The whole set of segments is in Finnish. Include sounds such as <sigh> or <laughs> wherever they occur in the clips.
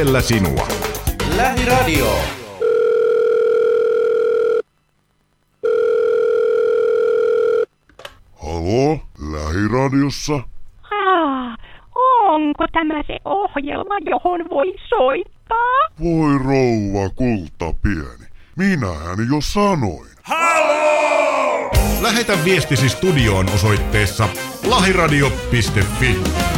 lähellä sinua. Lähiradio. Halo, lähiradiossa? Ah, onko tämä se ohjelma, johon voi soittaa? Voi rouva kulta pieni. Minähän jo sanoin. Lähetä viestisi studioon osoitteessa lahiradio.fi.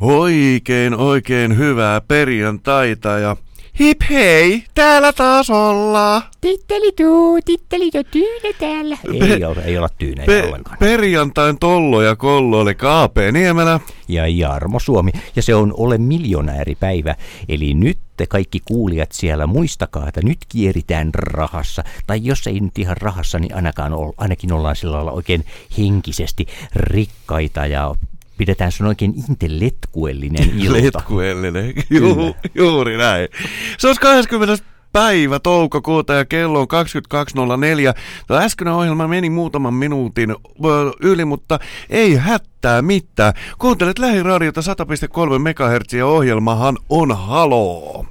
Oikein, oikein hyvää perjantaita ja hip hei, täällä taas ollaan. Titteli tuu, titteli jo tyyne täällä. Ei, ole, ei olla tyynejä Pe- ollenkaan. perjantain tollo ja kollo oli KP Niemelä. Ja Jarmo Suomi. Ja se on Ole miljonääripäivä. Eli nyt te kaikki kuulijat siellä muistakaa, että nyt kieritään rahassa. Tai jos ei nyt ihan rahassa, niin ainakaan ol, ainakin ollaan sillä lailla oikein henkisesti rikkaita ja pidetään sun oikein intellettuellinen ilta. Letkuellinen, Ju, juuri näin. Se olisi 20 päivä toukokuuta ja kello on 22.04. Tuo äskeinen ohjelma meni muutaman minuutin yli, mutta ei hättää mitään. Kuuntelet lähiradiota 100.3 MHz ja ohjelmahan on haloo.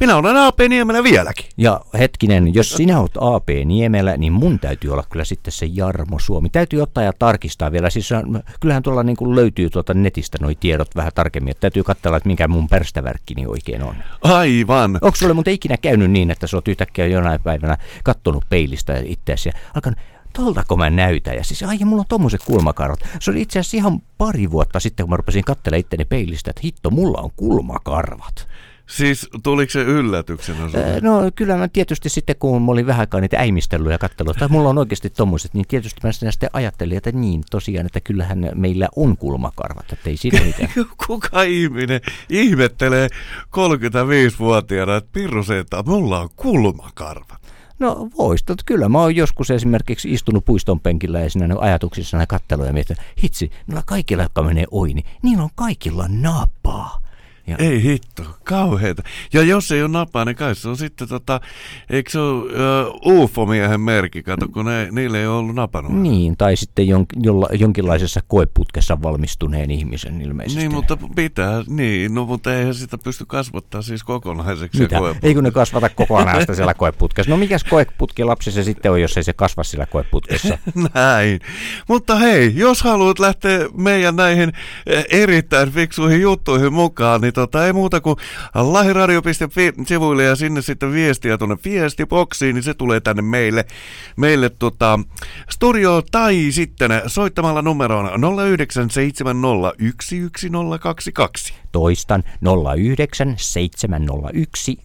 Minä olen AP Niemelä vieläkin. Ja hetkinen, jos sinä oot AP Niemelä, niin mun täytyy olla kyllä sitten se Jarmo Suomi. Täytyy ottaa ja tarkistaa vielä. Siis on- kyllähän tuolla niin kuin löytyy tuolta netistä nuo tiedot vähän tarkemmin. Että täytyy katsella, että mikä mun pärstävärkkini oikein on. Aivan. Onko sulle muuten ikinä käynyt niin, että sä oot yhtäkkiä jonain päivänä kattonut peilistä itseäsi ja alkanut Toltako mä näytän? Ja siis, ai mulla on tommoset kulmakarvat. Se oli itse asiassa ihan pari vuotta sitten, kun mä rupesin katselemaan itteni peilistä, että hitto, mulla on kulmakarvat. Siis tuliko se yllätyksenä sinulle? No kyllä mä tietysti sitten, kun mä olin vähän aikaa niitä äimistellyt ja katsellut, että mulla on oikeasti tommoset, niin tietysti mä sitten ajattelin, että niin tosiaan, että kyllähän meillä on kulmakarvat, että ei siinä mitään. <laughs> Kuka ihminen ihmettelee 35-vuotiaana, että Pirru se, että mulla on kulmakarva. No voisi, mutta kyllä mä oon joskus esimerkiksi istunut puiston penkillä ja siinä ajatuksissa ja kattelua ja mietin, että hitsi, noilla kaikilla, jotka menee ohi, niin niillä on kaikilla napaa. Ja, Ei hitto, kauheeta. Ja jos ei ole napaa, niin kai se on sitten tota, eikö se ole uh, UFO-miehen merkki, kato, kun ne, niille ei ole ollut napanut. Niin, tai sitten jon, jolla, jonkinlaisessa koeputkessa valmistuneen ihmisen ilmeisesti. Niin, mutta pitää, niin, no mutta eihän sitä pysty kasvattaa siis kokonaiseksi. Mitä? se koeputki. Ei kun ne kasvata kokonaan sitä siellä koeputkessa. No mikäs koeputki lapsi se sitten on, jos ei se kasva siellä koeputkessa? <laughs> Näin. Mutta hei, jos haluat lähteä meidän näihin eh, erittäin fiksuihin juttuihin mukaan, niin tota, ei muuta kuin lahiradio.fi-sivuille ja sinne sitten viestiä tuonne viestiboksiin, niin se tulee tänne meille, meille tota, studioon tai sitten soittamalla numeroon 0970111022. Toistan 09 701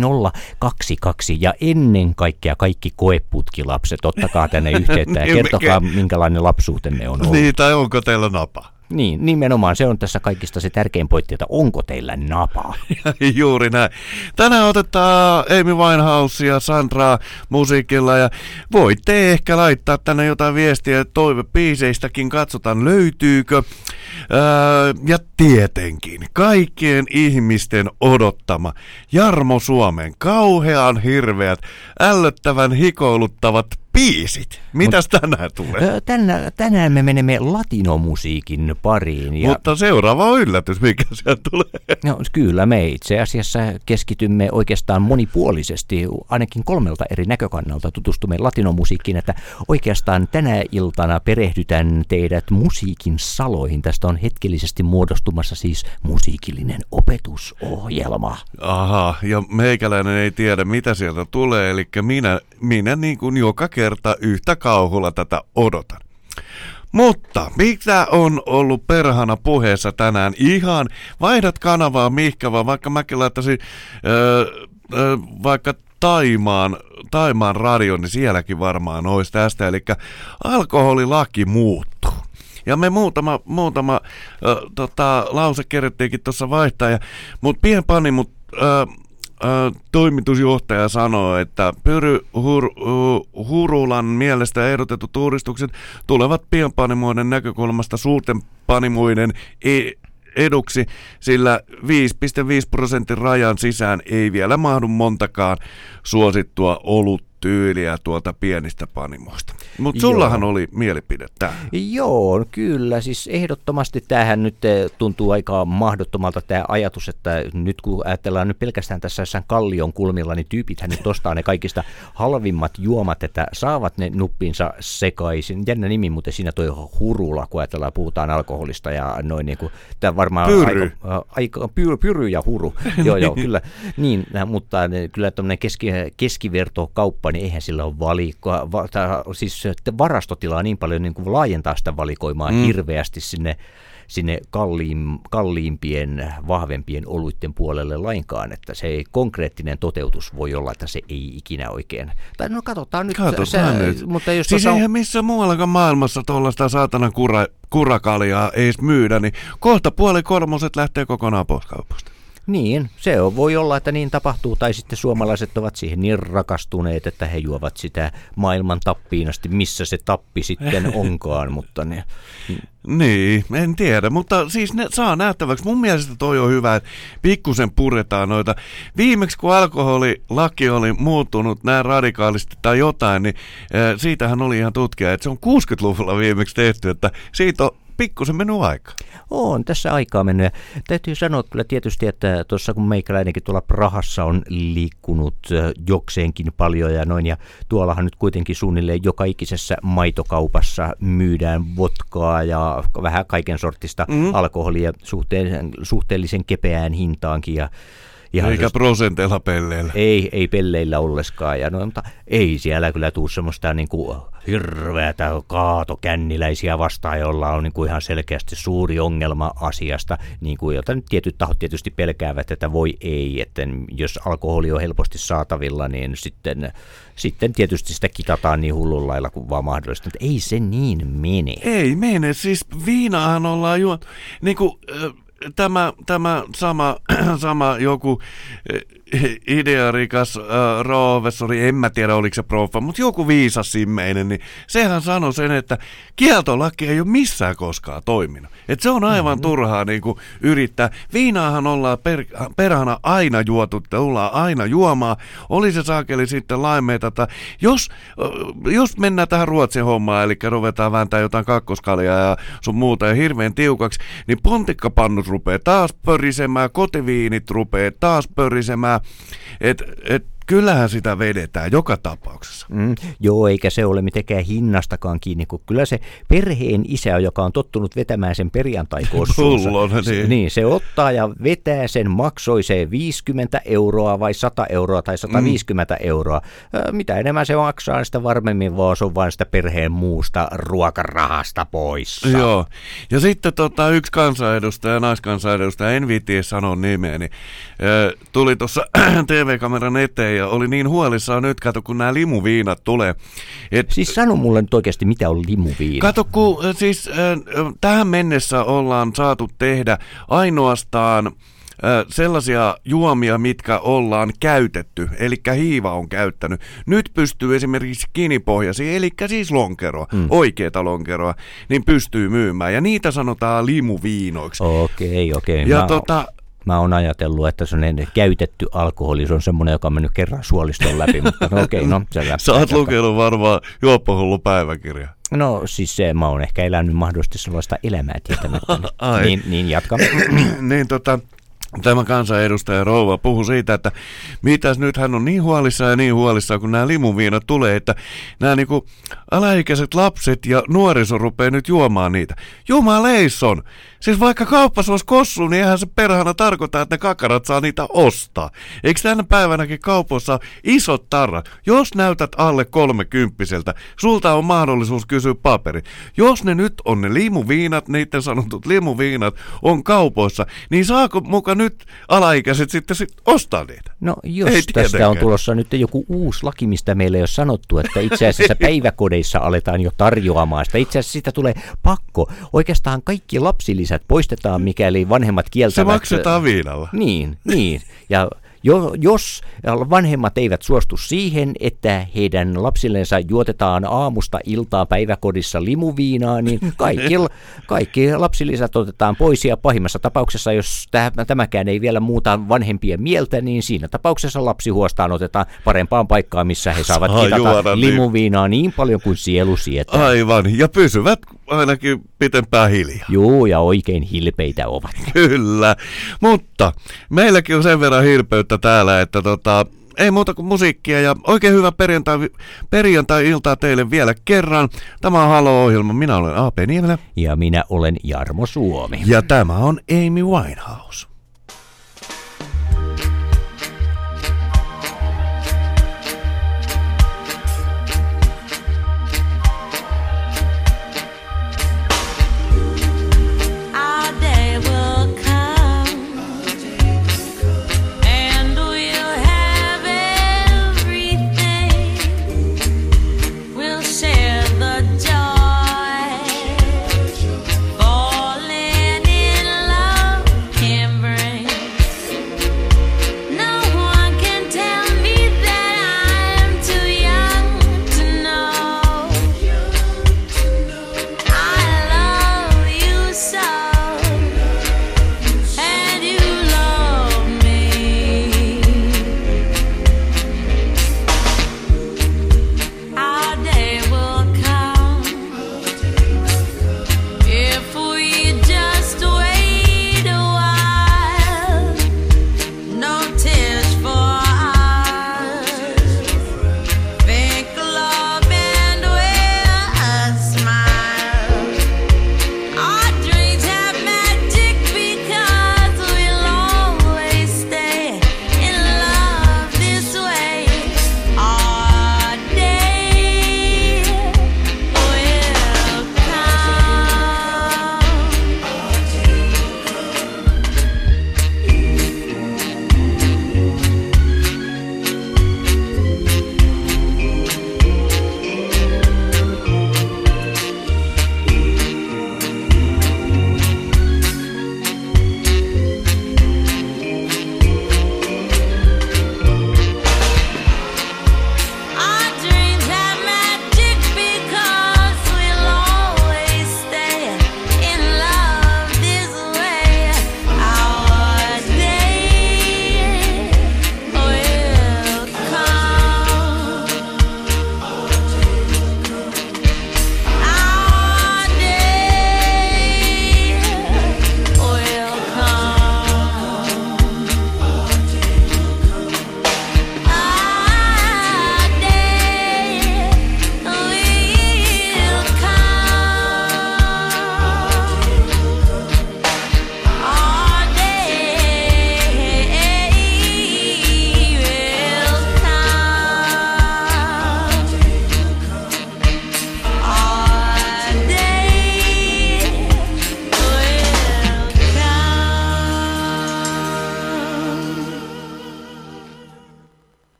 1022 ja ennen kaikkea kaikki koeputkilapset, ottakaa tänne yhteyttä ja <laughs> kertokaa minkälainen lapsuutenne on ollut. Niin, tai onko teillä napa? Niin, nimenomaan se on tässä kaikista se tärkein pointti, että onko teillä napaa. <laughs> Juuri näin. Tänään otetaan Amy Winehouse ja Sandraa musiikilla ja voitte ehkä laittaa tänne jotain viestiä toivepiiseistäkin, katsotaan löytyykö. Öö, ja tietenkin kaikkien ihmisten odottama Jarmo Suomen kauhean hirveät, ällöttävän hikoiluttavat biisit. Mitäs tänään tulee? Tänään, tänään me menemme latinomusiikin pariin. Ja... Mutta seuraava on yllätys, mikä <laughs> sieltä tulee. No, kyllä me itse asiassa keskitymme oikeastaan monipuolisesti, ainakin kolmelta eri näkökannalta tutustumme latinomusiikkiin, että oikeastaan tänä iltana perehdytän teidät musiikin saloihin. Tästä on hetkellisesti muodostumassa siis musiikillinen opetusohjelma. Aha, ja meikäläinen ei tiedä, mitä sieltä tulee, eli minä, minä niin kuin joka kerta yhtä kauhulla tätä odotan. Mutta mitä on ollut perhana puheessa tänään? Ihan vaihdat kanavaa mihkä vaan, vaikka mäkin laittaisin öö, öö, vaikka Taimaan, Taimaan radio, niin sielläkin varmaan olisi tästä. Eli alkoholilaki muuttuu. Ja me muutama, muutama ö, tota, lause kerättiinkin tuossa vaihtaa, ja, mutta pienpanimut toimitusjohtaja sanoo, että Pyry Hur, Hu- Hurulan mielestä ehdotetut uudistukset tulevat pienpanimoiden näkökulmasta suurten panimoiden e- eduksi, sillä 5,5 prosentin rajan sisään ei vielä mahdu montakaan suosittua olutta tyyliä tuolta pienistä panimoista. Mutta Joo. sullahan oli mielipide tähän. Joo, kyllä. Siis ehdottomasti tämähän nyt eh, tuntuu aika mahdottomalta tämä ajatus, että nyt kun ajatellaan nyt pelkästään tässä jossain kallion kulmilla, niin tyypithän nyt ostaa ne kaikista halvimmat juomat, että saavat ne nuppinsa sekaisin. Jännä nimi, mutta siinä toi hurula, kun ajatellaan, puhutaan alkoholista ja noin niin kuin, tämä varmaan Pyry. aika, äh, aika pyry, pyry ja huru. <laughs> joo, joo, kyllä. Niin, mutta kyllä tämmöinen keski, keskivertokauppa, niin eihän sillä ole valikkoa, va, siis että varastotilaa niin paljon niin kuin laajentaa sitä valikoimaa mm. hirveästi sinne sinne kalliim, kalliimpien, vahvempien oluitten puolelle lainkaan, että se ei, konkreettinen toteutus voi olla, että se ei ikinä oikein. Tai no katsotaan nyt. Katsotaan se, nyt. Mutta jos Siis on- eihän missä muuallakaan maailmassa tuollaista saatana kura, kurakaljaa ei myydä, niin kohta puoli kolmoset lähtee kokonaan pois kaupasta. Niin, se on, voi olla, että niin tapahtuu, tai sitten suomalaiset ovat siihen niin rakastuneet, että he juovat sitä maailman tappiin asti, missä se tappi sitten <laughs> onkaan, mutta ne, Niin, en tiedä, mutta siis ne saa nähtäväksi. Mun mielestä toi on hyvä, että pikkusen puretaan noita. Viimeksi kun alkoholilaki oli muuttunut näin radikaalisti tai jotain, niin äh, siitähän oli ihan tutkija, että se on 60-luvulla viimeksi tehty, että siitä on pikkusen mennyt aika. on tässä aikaa mennyt. Ja täytyy sanoa kyllä tietysti, että tuossa kun meikäläinenkin tuolla Prahassa on liikkunut jokseenkin paljon ja noin, ja tuollahan nyt kuitenkin suunnilleen joka ikisessä maitokaupassa myydään vodkaa ja vähän kaiken sortista mm. alkoholia suhteen, suhteellisen kepeään hintaankin. Ja, ja Eikä prosenteilla pelleillä. ei, ei pelleillä olleskaan, ja no, mutta ei siellä kyllä tuu semmoista niin kuin hirveätä kaatokänniläisiä vastaan, jolla on niin kuin ihan selkeästi suuri ongelma asiasta, niin kuin, jota nyt tietyt tahot tietysti pelkäävät, että voi ei, että jos alkoholi on helposti saatavilla, niin sitten, sitten tietysti sitä kitataan niin hullun lailla kuin vaan mahdollista, mutta ei se niin mene. Ei mene, siis viinaahan ollaan juot, niin kuin, äh, tämä, tämä sama, <clears throat> sama joku äh, idearikas äh, professori, en mä tiedä oliko se proffa, mutta joku viisas simmeinen, niin sehän sanoi sen, että kieltolaki ei ole missään koskaan toiminut. Et se on aivan mm-hmm. turhaa niin kuin yrittää. Viinaahan ollaan per, perhana aina juotu, tullaan aina juomaan, oli se saakeli sitten laimeita, tai jos, jos mennään tähän Ruotsin hommaan, eli ruvetaan vääntää jotain kakkoskaljaa ja sun muuta ja hirveän tiukaksi, niin pontikkapannut rupeaa taas pörisemään, kotiviinit rupeaa taas pörisemään, et, et kyllähän sitä vedetään joka tapauksessa. Mm, joo, eikä se ole mitenkään hinnastakaan kiinni, kun kyllä se perheen isä, joka on tottunut vetämään sen perjantai-kossuunsa, <laughs> Pullon, se, niin. niin, se ottaa ja vetää sen, maksoi se 50 euroa vai 100 euroa tai 150 mm. euroa. Mitä enemmän se maksaa, niin sitä varmemmin vaan se on vain sitä perheen muusta ruokarahasta poissa. Joo. Ja sitten tota, yksi kansanedustaja, naiskansanedustaja, en viitti sanoa nimeä, niin tuli tuossa <clears throat> TV-kameran eteen ja oli niin huolissaan nyt, kato kun nämä limuviinat tulee. Et, Siis sano mulle nyt oikeasti, mitä on limuviina. Kato, kun ö, siis ö, tähän mennessä ollaan saatu tehdä ainoastaan ö, sellaisia juomia, mitkä ollaan käytetty, eli hiiva on käyttänyt. Nyt pystyy esimerkiksi kinipohjaisia, eli siis lonkeroa, mm. oikeita lonkeroa, niin pystyy myymään. Ja niitä sanotaan limuviinoiksi. Okei, okei. Ja Mä- tota, Mä oon ajatellut, että se on käytetty alkoholi, se on semmoinen, joka on mennyt kerran suoliston läpi, <laughs> mutta no okei, no selvä. sä oot Jatka. lukenut varmaan juoppohullu päiväkirja. No siis se, mä oon ehkä elänyt mahdollisesti sellaista elämää tietämättä. <laughs> Ai. niin, niin jatka. <clears throat> niin tota, tämä kansanedustaja Rouva puhui siitä, että mitäs nyt hän on niin huolissaan ja niin huolissaan, kun nämä limuviinat tulee, että nämä niinku alaikäiset lapset ja nuoriso rupeaa nyt juomaan niitä. Jumaleisson! Siis vaikka kaupassa olisi kossu, niin eihän se perhana tarkoita, että ne kakarat saa niitä ostaa. Eikö tänä päivänäkin kaupoissa isot tarrat? Jos näytät alle kolmekymppiseltä, sulta on mahdollisuus kysyä paperi. Jos ne nyt on ne limuviinat, niiden sanotut limuviinat, on kaupoissa, niin saako muka nyt alaikäiset sitten sit ostaa niitä? No jos Ei tästä tietenkään. on tulossa nyt joku uusi laki, mistä meille ei ole sanottu, että itse asiassa <laughs> päiväkodeissa aletaan jo tarjoamaan sitä. Itse asiassa siitä tulee pakko. Oikeastaan kaikki lapsilisät poistetaan, mikäli vanhemmat Se kieltävät. maksetaan viinalla. Niin, niin. Ja jos vanhemmat eivät suostu siihen, että heidän lapsillensa juotetaan aamusta iltaa päiväkodissa limuviinaa, niin <laughs> kaikki, kaikki lapsilisät otetaan pois ja pahimmassa tapauksessa, jos tämäkään ei vielä muuta vanhempien mieltä, niin siinä tapauksessa lapsihuostaan otetaan parempaan paikkaan, missä he saavat Saa juoda niin. limuviinaa niin paljon kuin sielu sietää. Aivan, ja pysyvät ainakin pitempään hiljaa. Juu, ja oikein hilpeitä ovat. Kyllä, mutta meilläkin on sen verran hilpeyttä täällä, että tota, ei muuta kuin musiikkia ja oikein hyvä perjantai, perjantai-iltaa teille vielä kerran. Tämä on Halo-ohjelma, minä olen A.P. Niemelä Ja minä olen Jarmo Suomi. ja tämä on Amy Winehouse.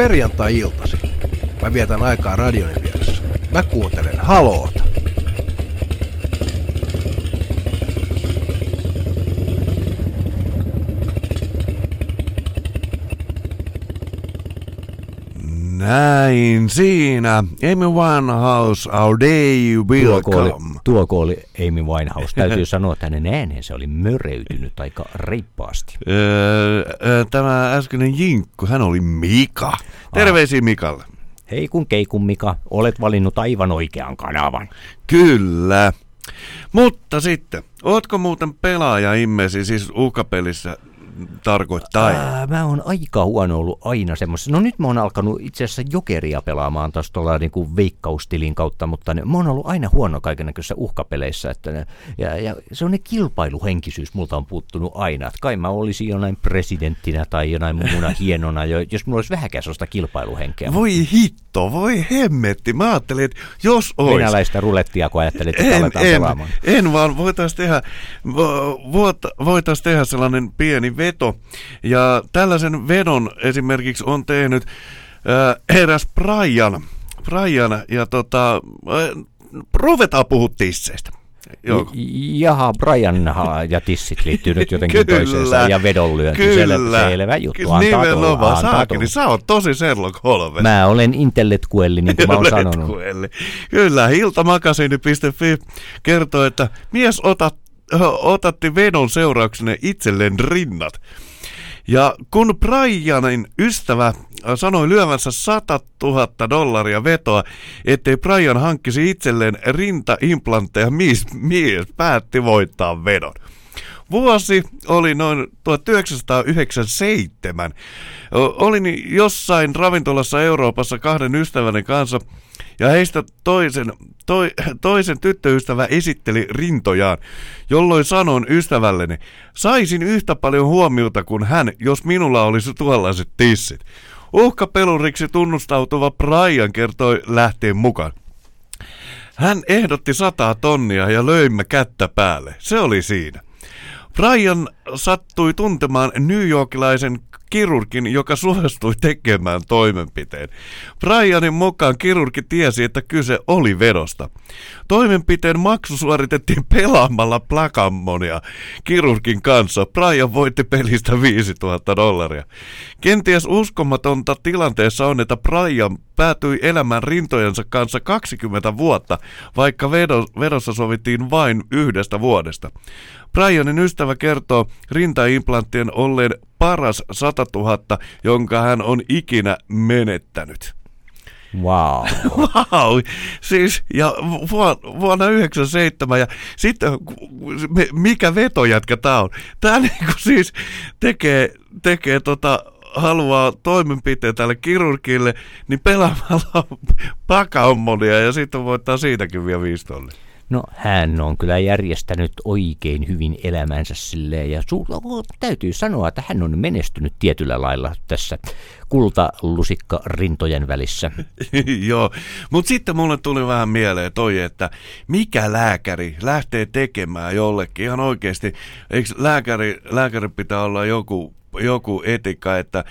Perjantai-iltasi. Mä vietän aikaa radion vieressä. Mä kuuntelen haloota. Näin siinä. Amy Winehouse, Our Day Will Come. Tuoko oli Amy Winehouse. Täytyy <laughs> sanoa, että hänen äänensä oli möreytynyt aika reippaasti. Öö, tämä äskeinen jinkku, hän oli Mika. Terveisiä Mikalle. Hei kun keikun Mika, olet valinnut aivan oikean kanavan. Kyllä. Mutta sitten, ootko muuten pelaaja immesi, siis uhkapelissä tarkoittaa? Ää, mä oon aika huono ollut aina semmoisessa. No nyt mä oon alkanut itse asiassa jokeria pelaamaan taas tuolla niin kuin veikkaustilin kautta, mutta ne, mä oon ollut aina huono kaikenlaisissa uhkapeleissä. Että ne, ja, ja se on ne kilpailuhenkisyys multa on puuttunut aina. Että kai mä olisin jonain presidenttinä tai jonain muuna <laughs> hienona, jo, jos mulla olisi vähäkään sellaista kilpailuhenkeä. Voi hitto, voi hemmetti. Mä ajattelin, että jos ois... Venäläistä rulettia, kun ajattelit, että En, aletaan en, pelaamaan. en vaan voitaisiin tehdä, voitais tehdä sellainen pieni veto. Ja tällaisen vedon esimerkiksi on tehnyt äh, eräs Brian. Brian ja tota, äh, ruvetaan puhua tisseistä. Joo. Jaha, Brian ja tissit liittyy nyt jotenkin <laughs> Kyllä, toiseensa ja vedonlyönti. Kyllä. Selvä, juttu. Antaa tulla, Nimenomaan, antaa saakeli. tulla. Sä oot tosi Sherlock Holmes. Mä olen intellettuelli, niin kuin mä oon sanonut. Kyllä, iltamakasiini.fi kertoo, että mies otat, otatti vedon seurauksena itselleen rinnat. Ja kun Brianin ystävä sanoi lyövänsä 100 000 dollaria vetoa, ettei Brian hankkisi itselleen rintaimplantteja, mies, mies päätti voittaa vedon. Vuosi oli noin 1997. O- Olin jossain ravintolassa Euroopassa kahden ystäväni kanssa ja heistä toisen, toi, toisen tyttöystävä esitteli rintojaan, jolloin sanon ystävälleni, saisin yhtä paljon huomiota kuin hän, jos minulla olisi tuollaiset tissit. Uhkapeluriksi tunnustautuva Brian kertoi lähteen mukaan. Hän ehdotti sataa tonnia ja löimme kättä päälle. Se oli siinä. Brian sattui tuntemaan New Yorkilaisen kirurgin, joka suostui tekemään toimenpiteen. Brianin mukaan kirurgi tiesi, että kyse oli vedosta. Toimenpiteen maksu suoritettiin pelaamalla plakammonia kirurgin kanssa. Brian voitti pelistä 5000 dollaria. Kenties uskomatonta tilanteessa on, että Brian päätyi elämään rintojensa kanssa 20 vuotta, vaikka vedo- vedossa sovittiin vain yhdestä vuodesta. Brianin ystävä kertoo rintaimplanttien olleen paras 100 000, jonka hän on ikinä menettänyt. Wow. <laughs> Wow, siis ja vu- vuonna 97 ja sitten mikä vetojätkä tää on? Tää <laughs> niinku siis tekee, tekee tota, haluaa toimenpiteen tälle kirurgille, niin pelaamalla <laughs> pakammonia ja sitten voittaa siitäkin vielä 5 tonnia. No hän on kyllä järjestänyt oikein hyvin elämänsä silleen ja su- täytyy sanoa, että hän on menestynyt tietyllä lailla tässä kultalusikka rintojen välissä. <laughs> Joo, mutta sitten mulle tuli vähän mieleen toi, että mikä lääkäri lähtee tekemään jollekin ihan oikeasti. Eikö lääkäri, lääkäri pitää olla joku, joku etikka, että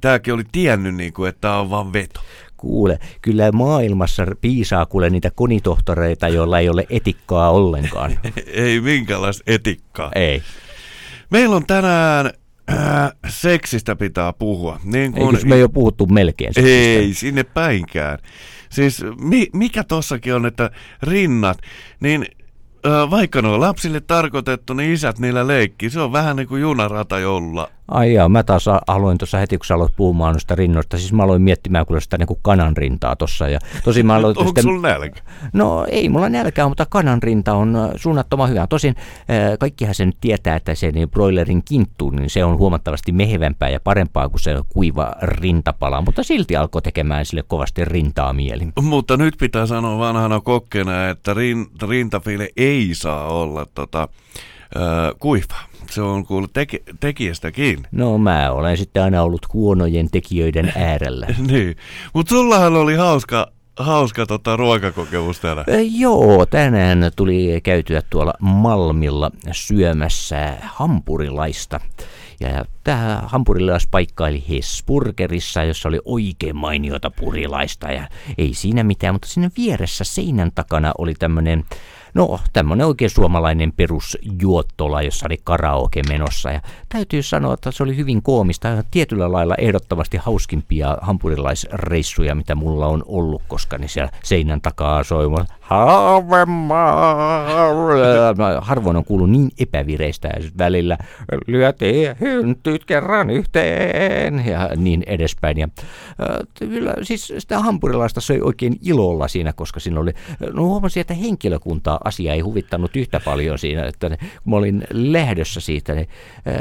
tämäkin oli tiennyt, niin kuin, että tämä on vaan veto. Kuule, kyllä maailmassa piisaa kuule niitä konitohtoreita, joilla ei ole etikkaa ollenkaan. <laughs> Ei minkäänlaista etikkaa. Ei. Meillä on tänään äh, seksistä pitää puhua. Niin kun, Eikö me jo puhuttu melkein Ei, sinne päinkään. Siis mi, mikä tossakin on, että rinnat, niin äh, vaikka ne on lapsille tarkoitettu, niin isät niillä leikkii. Se on vähän niin kuin junarata jolla. Ai jaa, mä taas aloin tuossa heti, kun sä aloit puhumaan noista rinnoista. Siis mä aloin miettimään kyllä sitä niin kuin kanan rintaa tuossa. Ja tosin mä aloin <laughs> Onko sitten... sulla nälkä? No ei mulla nälkää, mutta kanan rinta on äh, suunnattoman hyvä. Tosin äh, kaikkihan sen tietää, että se niin broilerin kinttu, niin se on huomattavasti mehevämpää ja parempaa kuin se kuiva rintapala. Mutta silti alkoi tekemään sille kovasti rintaa mieli. Mutta nyt pitää sanoa vanhana kokkena, että rin, rintafile ei saa olla tota, äh, kuiva. Se on kuullut teke, tekijästä kiinni. No mä olen sitten aina ollut huonojen tekijöiden äärellä. <laughs> niin. Mutta sullahan oli hauska, hauska tota, ruokakokemus täällä. Joo, tänään tuli käytyä tuolla Malmilla syömässä hampurilaista. Ja tämä hampurilaispaikka oli Hesburgerissa, jossa oli oikein mainiota purilaista ja ei siinä mitään, mutta siinä vieressä seinän takana oli tämmöinen No, tämmöinen oikein suomalainen perusjuottola, jossa oli karaoke menossa. Ja täytyy sanoa, että se oli hyvin koomista tietyllä lailla ehdottomasti hauskimpia hampurilaisreissuja, mitä mulla on ollut, koska ne siellä seinän takaa soivat Harvoin on kuullut niin epävireistä välillä. Lyötiin hyntyt kerran yhteen ja niin edespäin. Ja, äh, kyllä, siis sitä hampurilaista söi oikein ilolla siinä, koska siinä oli, no huomasin, että henkilökuntaa asia ei huvittanut yhtä paljon siinä, että kun mä olin lähdössä siitä, niin äh,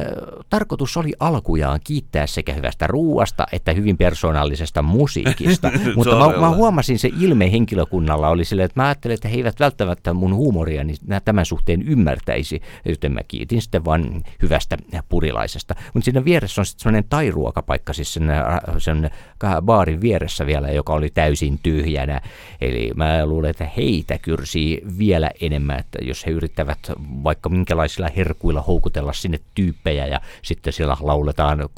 tarkoitus oli alkujaan kiittää sekä hyvästä ruuasta että hyvin persoonallisesta musiikista, <laughs> mutta mä, mä huomasin se ilme henkilökunnalla oli silleen, että mä ajattelin, että he eivät välttämättä mun huumoria niin tämän suhteen ymmärtäisi, joten mä kiitin sitten vaan hyvästä purilaisesta. Mutta siinä vieressä on sitten sellainen tairuokapaikka, siis sen, äh, sen ka- baarin vieressä vielä, joka oli täysin tyhjänä. Eli mä luulen, että heitä kyrsii vielä enemmän, että jos he yrittävät vaikka minkälaisilla herkuilla houkutella sinne tyyppejä ja sitten siellä lauletaan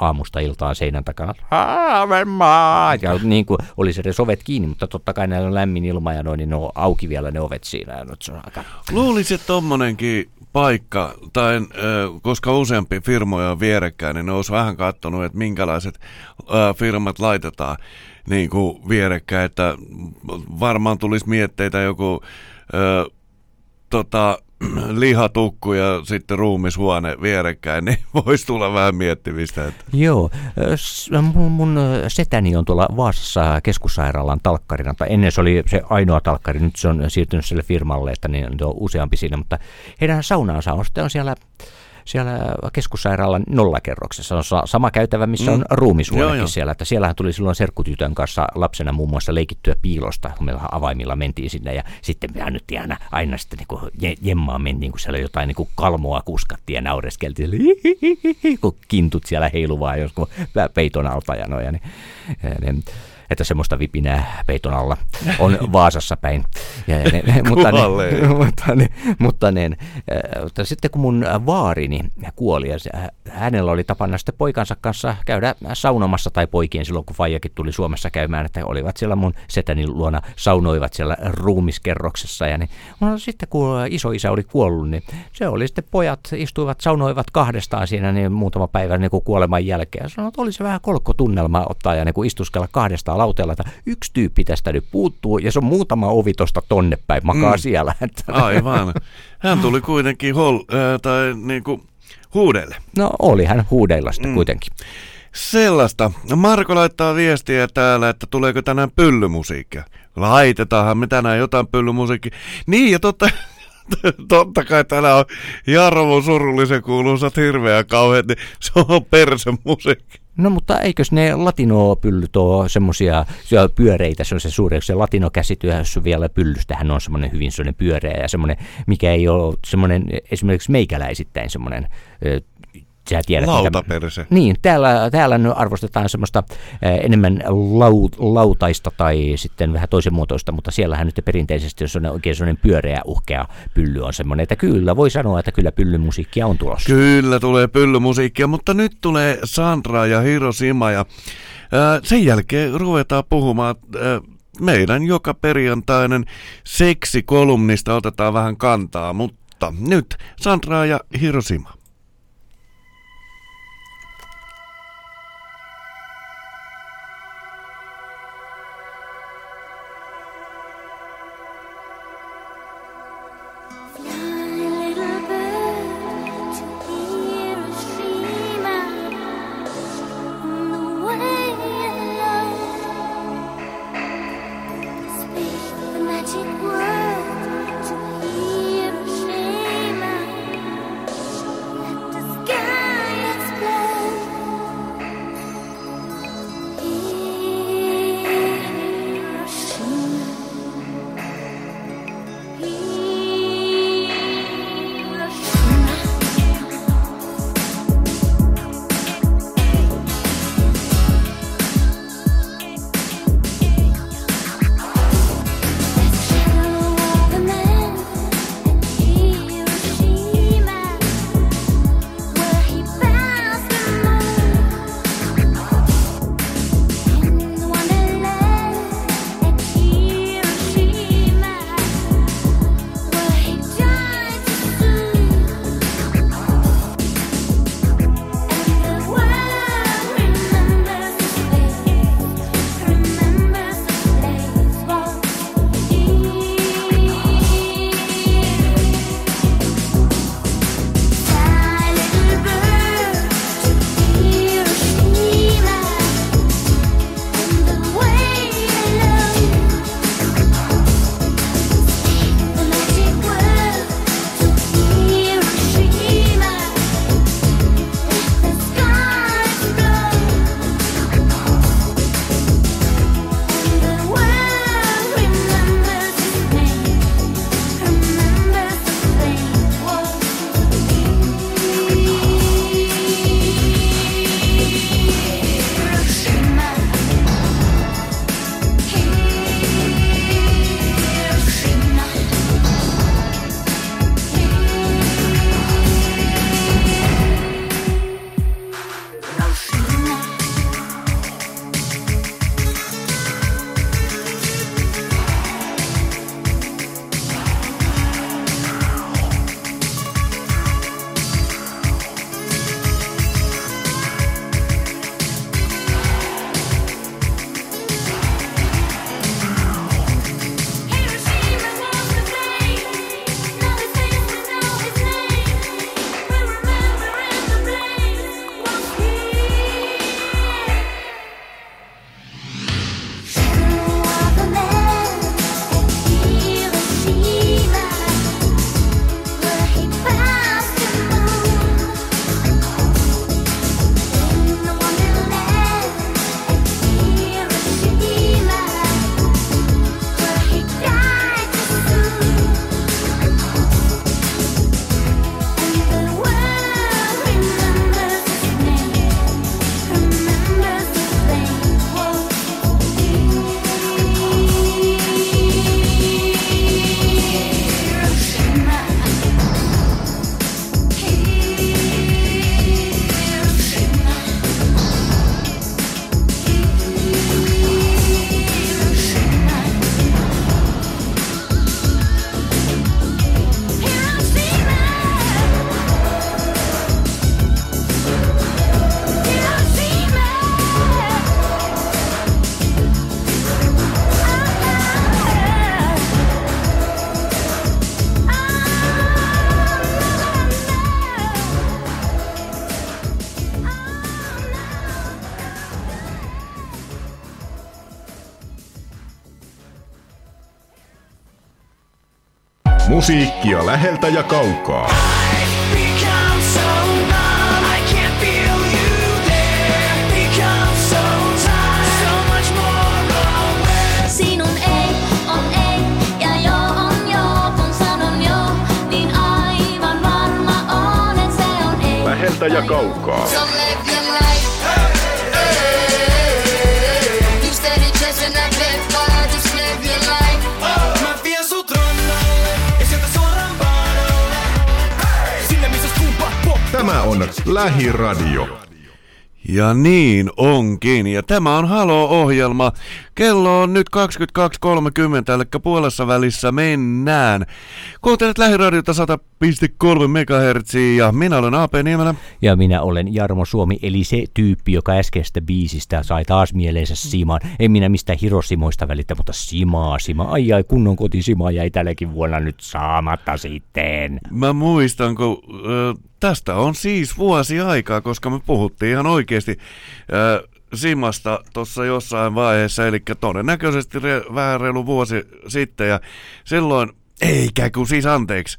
aamusta iltaan seinän takana Haavemmaa! Ja niin kuin olisi edes ovet kiinni, mutta totta kai näillä on lämmin ilma ja noin, niin ne on auki vielä ne ovet siinä. Ja nyt se on aika... Luulisin, että tommonenkin paikka, tai ö, koska useampi firmoja on vierekkäin, niin ne olisi vähän katsonut, että minkälaiset ö, firmat laitetaan niin kuin vierekkäin, että varmaan tulisi mietteitä joku ö, tota, <clears throat> lihatukku ja sitten ruumishuone vierekkäin, niin <laughs> voisi tulla vähän miettimistä. Että... Joo, mun, mun setäni on tuolla Vaasassa keskussairaalan talkkarina, tai ennen se oli se ainoa talkkari, nyt se on siirtynyt sille firmalle, että niin on useampi siinä, mutta heidän saunaansa on sitten on siellä siellä keskussairaalan nollakerroksessa on sa- sama käytävä, missä on Mm. ruumishuonekin Joo, joo. siellä. Että siellähän tuli silloin serkkutytön kanssa lapsena muun muassa leikittyä piilosta, kun meillä avaimilla mentiin sinne ja sitten me annettiin aina, aina sitten niin kuin je- jemmaan mentiin, kun siellä jotain niin kuin kalmoa kuskattiin ja naureskeltiin, kun kintut siellä heiluvaa joskus peiton alta ja noja. Niin, niin, että semmoista vipinää peiton alla on <laughs> Vaasassa päin. Ja, ja ne, <laughs> mutta, ne, <laughs> mutta, ne, mutta, ne, äh, mutta sitten kun mun vaarini kuoli, ja se, hänellä oli tapana sitten poikansa kanssa käydä saunomassa tai poikien silloin, kun Faijakin tuli Suomessa käymään, että olivat siellä mun setäni luona, saunoivat siellä ruumiskerroksessa. Ja niin, no, sitten kun isoisä oli kuollut, niin se oli sitten pojat istuivat, saunoivat kahdestaan siinä niin muutama päivä niin kuin kuoleman jälkeen. Ja sanoin, että oli se vähän kolkkotunnelmaa ottaa ja niin kuin istuskella kahdestaan lauteella, että yksi tyyppi tästä nyt puuttuu ja se on muutama ovi tosta tonne päin, makaa Mm. siellä. Että- Aivan. Hän tuli kuitenkin hol, äh, tai niinku huudelle. No oli hän huudeilla sitten mm. kuitenkin. Sellaista. Marko laittaa viestiä täällä, että tuleeko tänään pyllymusiikkia. Laitetaanhan me tänään jotain pyllymusiikkia. Niin, ja totta, <laughs> totta kai täällä on Jarmo surullisen kuuluisat hirveä kauheat, niin se on persemusiikki. No mutta eikös ne latinopyllyt ole semmoisia pyöreitä, se on se suuri, se latinokäsitys vielä pyllystähän on semmoinen hyvin semmoinen pyöreä ja semmoinen, mikä ei ole semmoinen esimerkiksi meikäläisittäin semmoinen, sä tiedät, mitä- Lautaperse. Niin, täällä, täällä nyt arvostetaan semmoista eh, enemmän laut, lautaista tai sitten vähän toisen muotoista, mutta siellähän nyt perinteisesti, jos on oikein semmoinen pyöreä uhkea pylly on semmoinen, että kyllä voi sanoa, että kyllä pyllymusiikkia on tulossa. Kyllä tulee pyllymusiikkia, mutta nyt tulee Sandra ja Hiroshima ja ää, sen jälkeen ruvetaan puhumaan ää, meidän joka perjantainen seksikolumnista otetaan vähän kantaa, mutta nyt Sandra ja Hiroshima. Musiikkia läheltä ja kaukaa. Sinun ei on ei ja joo on joo, kun sanon joo, niin aivan varma on, et se on ei. Läheltä ja kaukaa. Tämä on Lähiradio. Ja niin onkin. Ja tämä on Halo-ohjelma. Kello on nyt 22.30, eli puolessa välissä mennään. Kuuntelet lähiradiota 100,3 MHz ja minä olen AP Niemelä. Ja minä olen Jarmo Suomi, eli se tyyppi, joka äskeistä biisistä sai taas mieleensä Simaan. En minä mistään Hirosimoista välitä, mutta Simaa, Sima. Ai ai, kunnon koti Sima jäi tälläkin vuonna nyt saamatta sitten. Mä muistan, kun ö, tästä on siis vuosi aikaa, koska me puhuttiin ihan oikeasti ö, Simasta tuossa jossain vaiheessa, eli todennäköisesti re, vähän reilu vuosi sitten, ja silloin, eikä kun siis anteeksi,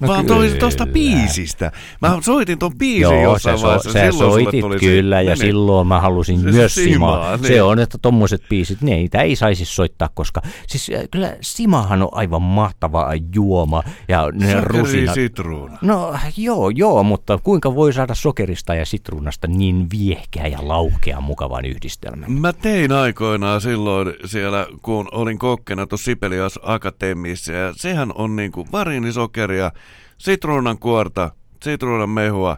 No vaan kyllä. toi, tosta biisistä. Mä soitin ton biisin Joo, jossain sä, vaiheessa. sä soitit tuli kyllä, se, ja niin, niin. silloin mä halusin Se myös Simaa, Simaa. niin. Se on, että tommoset biisit, ne, niitä ei saisi soittaa, koska siis äh, kyllä Simahan on aivan mahtava juoma, ja ne Sokeri rusinat... sitruuna. No joo, joo, mutta kuinka voi saada sokerista ja sitruunasta niin viehkeä ja laukea mukavan yhdistelmän? Mä tein aikoinaan silloin siellä, kun olin kokkena tuossa Sibelius Akatemiassa, ja sehän on niinku variinisokeria, sitruunan kuorta, sitruunan mehua,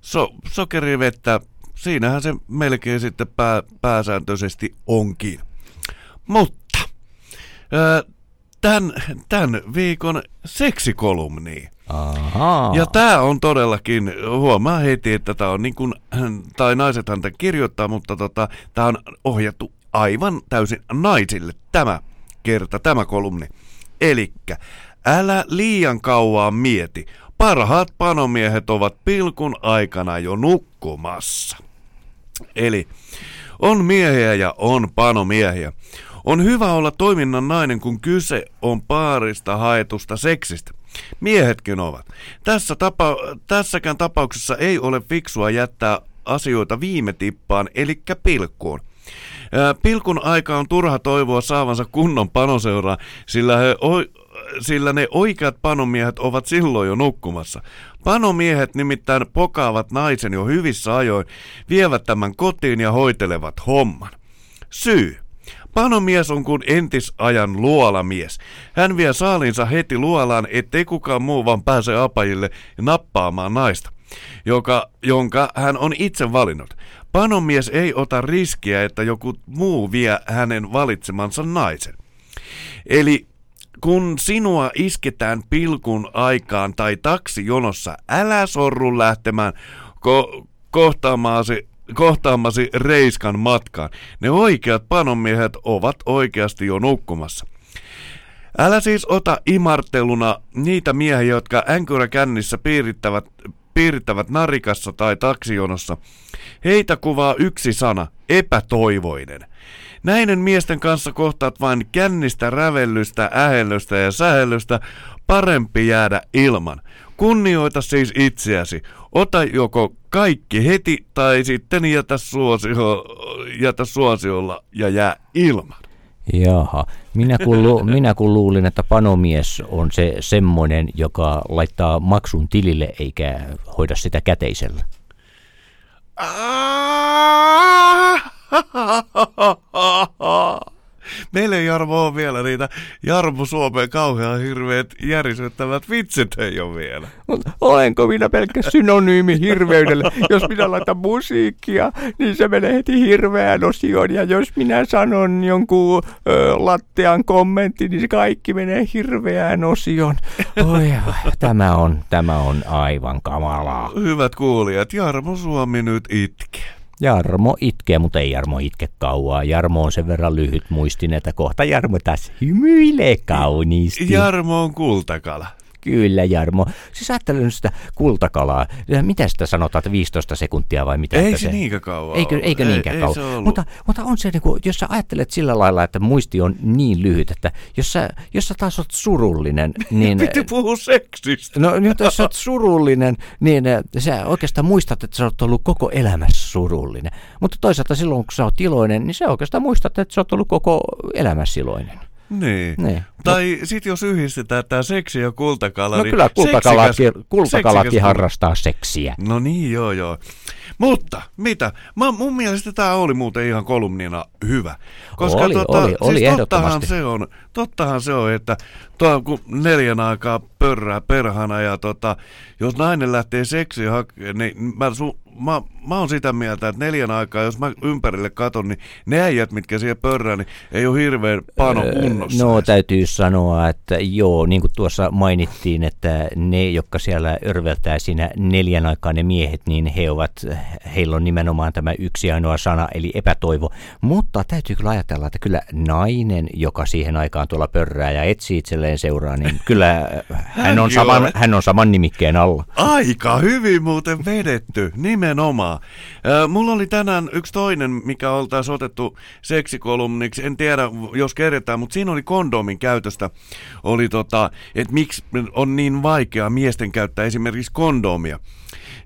so, sokerivettä, siinähän se melkein sitten pää, pääsääntöisesti onkin. Mutta tämän, tämän viikon seksikolumni. Ahaa. Ja tämä on todellakin, huomaa heti, että tämä on niin kuin, tai naisethan tämän kirjoittaa, mutta tota, tämä on ohjattu aivan täysin naisille tämä kerta, tämä kolumni. Elikkä, älä liian kauan mieti. Parhaat panomiehet ovat pilkun aikana jo nukkumassa. Eli on miehiä ja on panomiehiä. On hyvä olla toiminnan nainen, kun kyse on paarista haetusta seksistä. Miehetkin ovat. Tässä tapa- tässäkään tapauksessa ei ole fiksua jättää asioita viime tippaan, eli pilkkuun. Pilkun aika on turha toivoa saavansa kunnon panoseuraa, sillä, he o- sillä ne oikeat panomiehet ovat silloin jo nukkumassa. Panomiehet nimittäin pokaavat naisen jo hyvissä ajoin, vievät tämän kotiin ja hoitelevat homman. Syy. Panomies on kuin entisajan luolamies. Hän vie saalinsa heti luolaan, ettei kukaan muu vaan pääse apajille nappaamaan naista, joka, jonka hän on itse valinnut. Panomies ei ota riskiä, että joku muu vie hänen valitsemansa naisen. Eli kun sinua isketään pilkun aikaan tai taksijonossa, älä sorru lähtemään ko- kohtaamaasi, kohtaamasi reiskan matkaan. Ne oikeat panomiehet ovat oikeasti jo nukkumassa. Älä siis ota imarteluna niitä miehiä, jotka änkyräkännissä piirittävät, piirittävät narikassa tai taksijonossa. Heitä kuvaa yksi sana, epätoivoinen. Näiden miesten kanssa kohtaat vain kännistä rävellystä, ähellystä ja sähellystä, parempi jäädä ilman. Kunnioita siis itseäsi. Ota joko kaikki heti tai sitten jätä, suosio, jätä suosiolla ja jää ilman. Jaha, minä kun, lu, <laughs> minä kun luulin, että panomies on se semmoinen, joka laittaa maksun tilille eikä hoida sitä käteisellä. Meillä <laughs> ei Jarmo on vielä niitä Jarmo Suomeen kauhean hirveät järisyttävät vitsit ei ole vielä. Mutta olenko minä pelkkä synonyymi hirveydelle? Jos minä laitan musiikkia, niin se menee heti hirveään osioon. Ja jos minä sanon jonkun ö, lattean kommentti, niin se kaikki menee hirveään osioon. Oi, tämä on, tämä on aivan kamalaa. Hyvät kuulijat, Jarmo Suomi nyt itkee. Jarmo itkee, mutta ei Jarmo itke kauaa. Jarmo on sen verran lyhyt muistin, että kohta Jarmo taas hymyilee kauniisti. Jarmo on kultakala. Kyllä, Jarmo. Siis ajattelen sitä kultakalaa. Mitä sitä sanotaan, että 15 sekuntia vai mitä? Ei että se niinkään kauan Eikö, eikö Ei- niinkään ei kauan? se ollut. mutta, mutta on se, niin kuin, jos sä ajattelet sillä lailla, että muisti on niin lyhyt, että jos sä, jos sä taas oot surullinen, <laughs> niin... Piti puhua seksistä. No nyt jos sä oot surullinen, niin äh, sä oikeastaan muistat, että sä oot ollut koko elämässä surullinen. Mutta toisaalta silloin, kun sä oot iloinen, niin sä oikeastaan muistat, että sä oot ollut koko elämässä iloinen. Niin. Niin. Tai sit jos yhdistetään tämä seksi ja kultakala, No niin kyllä kultakalakin, seksikäs- kultakalakin seksikäs- harrastaa seksiä. No niin, joo joo. Mutta, mitä? Mä, mun mielestä tämä oli muuten ihan kolumnina hyvä. Koska Oli, tota, oli, oli siis tottahan se on, tottahan se on, että tuo, kun neljän aikaa pörrää perhana ja tota, jos nainen lähtee seksiä hakemaan, niin mä, su, mä, mä oon sitä mieltä, että neljän aikaa, jos mä ympärille katon, niin ne äijät, mitkä siellä pörrää, niin ei ole hirveän pano kunnossa. No edes. täytyy sanoa, että joo, niin kuin tuossa mainittiin, että ne, jotka siellä örveltää siinä neljän aikaa ne miehet, niin he ovat, heillä on nimenomaan tämä yksi ainoa sana, eli epätoivo. Mutta täytyy kyllä ajatella, että kyllä nainen, joka siihen aikaan tuolla pörrää ja etsii itselleen seuraa, niin kyllä <laughs> hän on, Joo. saman, hän on saman nimikkeen alla. Aika hyvin muuten vedetty, nimenomaan. Äh, mulla oli tänään yksi toinen, mikä oltaisiin otettu seksikolumniksi. En tiedä, jos kerrotaan, mutta siinä oli kondomin käytöstä. Oli tota, että miksi on niin vaikea miesten käyttää esimerkiksi kondomia.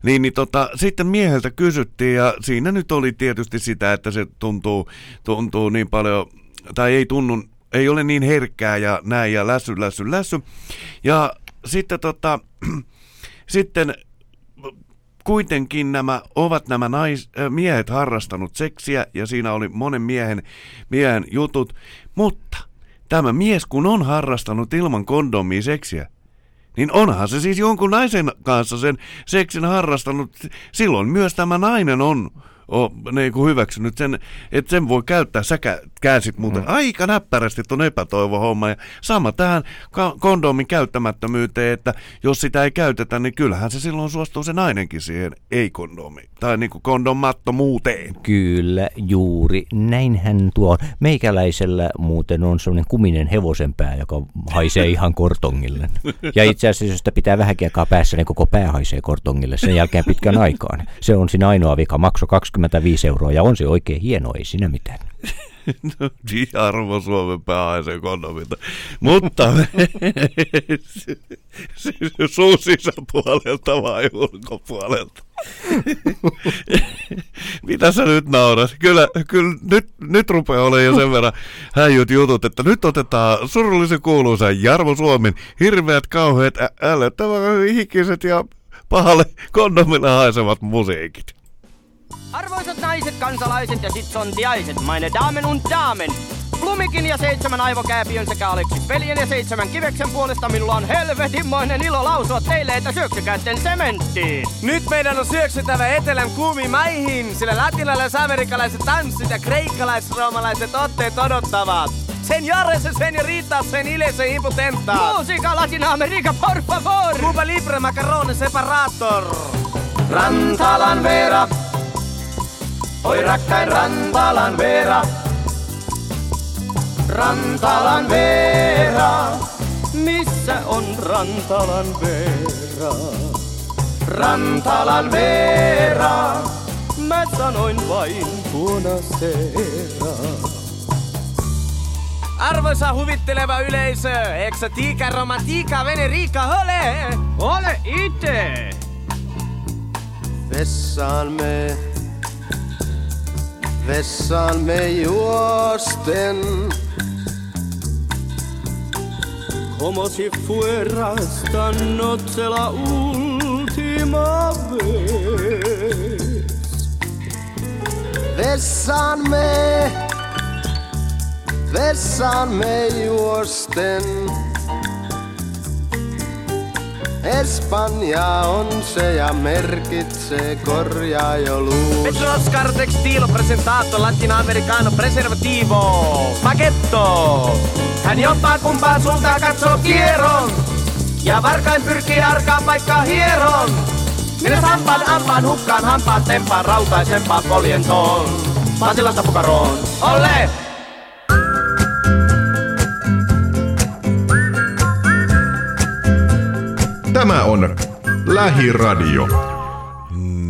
Niin, niin tota, sitten mieheltä kysyttiin ja siinä nyt oli tietysti sitä, että se tuntuu, tuntuu niin paljon, tai ei tunnu, ei ole niin herkkää ja näin ja lässy, lässy, lässy. Ja sitten tota, <clears throat> sitten kuitenkin nämä ovat nämä nais, äh, miehet harrastanut seksiä ja siinä oli monen miehen, miehen jutut, mutta tämä mies kun on harrastanut ilman kondomia seksiä, niin onhan se siis jonkun naisen kanssa sen seksin harrastanut. Silloin myös tämä nainen on, on niin kuin hyväksynyt sen, että sen voi käyttää. Sä kä- käänsit muuten mm. aika näppärästi ton epätoivohomma. Ja sama tähän kondomin käyttämättömyyteen, että jos sitä ei käytetä, niin kyllähän se silloin suostuu se nainenkin siihen ei-kondomiin. Tai niin kuin kondomattomuuteen. Kyllä, juuri. Näinhän tuo meikäläisellä muuten on sellainen kuminen hevosenpää, joka haisee <laughs> ihan kortongille. Ja itse asiassa, jos sitä pitää vähänkin aikaa päässä, niin koko pää haisee kortongille sen jälkeen pitkän aikaan. Se on siinä ainoa vika. Makso 25 euroa ja on se oikein hieno, ei siinä mitään. <laughs> No, arvo Suomen pääaisen kondomilta. Mutta <laughs> siis suun sisäpuolelta vai ulkopuolelta? <laughs> Mitä sä nyt naurat? Kyllä, kyllä nyt, nyt rupeaa olemaan jo sen verran häijyt jutut, että nyt otetaan surullisen kuuluisa Jarmo Suomen hirveät, kauheat, ä- ällöttävän hikiset ja pahalle kondomille haisevat musiikit. Arvoisat naiset, kansalaiset ja sitsontiaiset, meine Damen und Damen. Plumikin ja seitsemän aivokääpiön sekä Aleksi Pelien ja seitsemän kiveksen puolesta minulla on helvetinmoinen ilo lausua teille, että syöksykäätten sementtiin. Nyt meidän on syöksytävä etelän kuumiin maihin, sillä latinalais-amerikkalaiset tanssit ja kreikkalais-roomalaiset otteet odottavat. Señores, señoritas, seniles e impotenta. Musica Latinamerika, por favor! Cuba libre, macarone separator. Rantalan Veera. Oi rakkain Rantalan Veera. Rantalan Veera. Missä on Rantalan Veera? Rantalan Veera. Mä sanoin vain punaseera. Arvoisa huvitteleva yleisö, eikö se tiika romantiikka veneriikka ole? Ole itse! Vessaan me, vessaan me juosten. Como si fuera esta noche la última vez. Vessaan me, vessaan me juosten. Espanja on se ja merkitsee korjaajoluus. Petros Car Textilo presentato latinoamericano preservativo. Pagetto Hän jompaa kumpaa suuntaan katsoo kierron Ja varkain pyrkii arkaan paikkaa hieron. Minä sampaan ampaan hukkaan hampaan tempaan rautaisempaan poljentoon. Pasilasta pukaroon. Olle! Tämä on Lähiradio.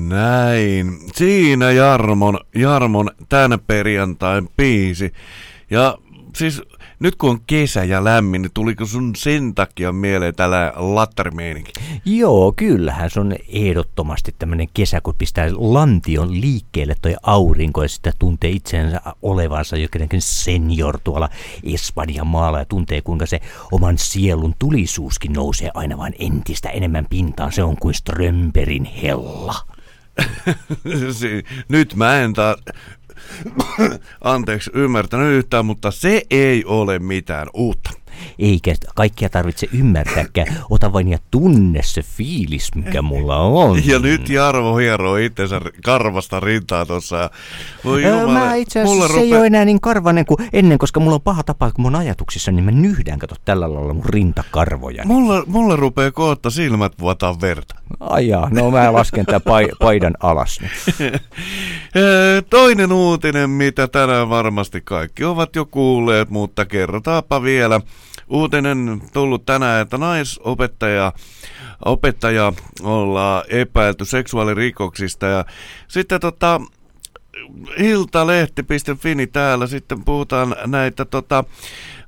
Näin. Siinä Jarmon, Jarmon tän perjantain biisi. Ja siis nyt kun on kesä ja lämmin, niin tuliko sun sen takia mieleen tällä lattarimeininki? Joo, kyllähän se on ehdottomasti tämmöinen kesä, kun pistää lantion liikkeelle toi aurinko ja sitä tuntee itsensä olevansa jokin senior tuolla Espanjan maalla ja tuntee kuinka se oman sielun tulisuuskin nousee aina vain entistä enemmän pintaan. Se on kuin Strömberin hella. <laughs> Nyt mä en taas, <coughs> anteeksi, ymmärtänyt yhtään, mutta se ei ole mitään uutta. Eikä kaikkia tarvitse ymmärtääkään. Ota vain ja tunne se fiilis, mikä mulla on. Ja nyt Jarvo hieroo itsensä karvasta rintaa tuossa. Voi jumala, mä itse asiassa se ei ole enää niin karvanen kuin ennen, koska mulla on paha tapa, kun mun ajatuksissa, niin mä nyhdän, kato tällä lailla mun rintakarvoja. Mulla, mulla rupeaa kohta silmät vuotaa verta. Ai jaa, no mä lasken tää pai- paidan alas nyt. <laughs> Toinen uutinen, mitä tänään varmasti kaikki ovat jo kuulleet, mutta kerrotaanpa vielä. Uutinen tullut tänään, että naisopettaja opettaja ollaan epäilty seksuaalirikoksista ja sitten tota, iltalehti.fi täällä sitten puhutaan näitä tota,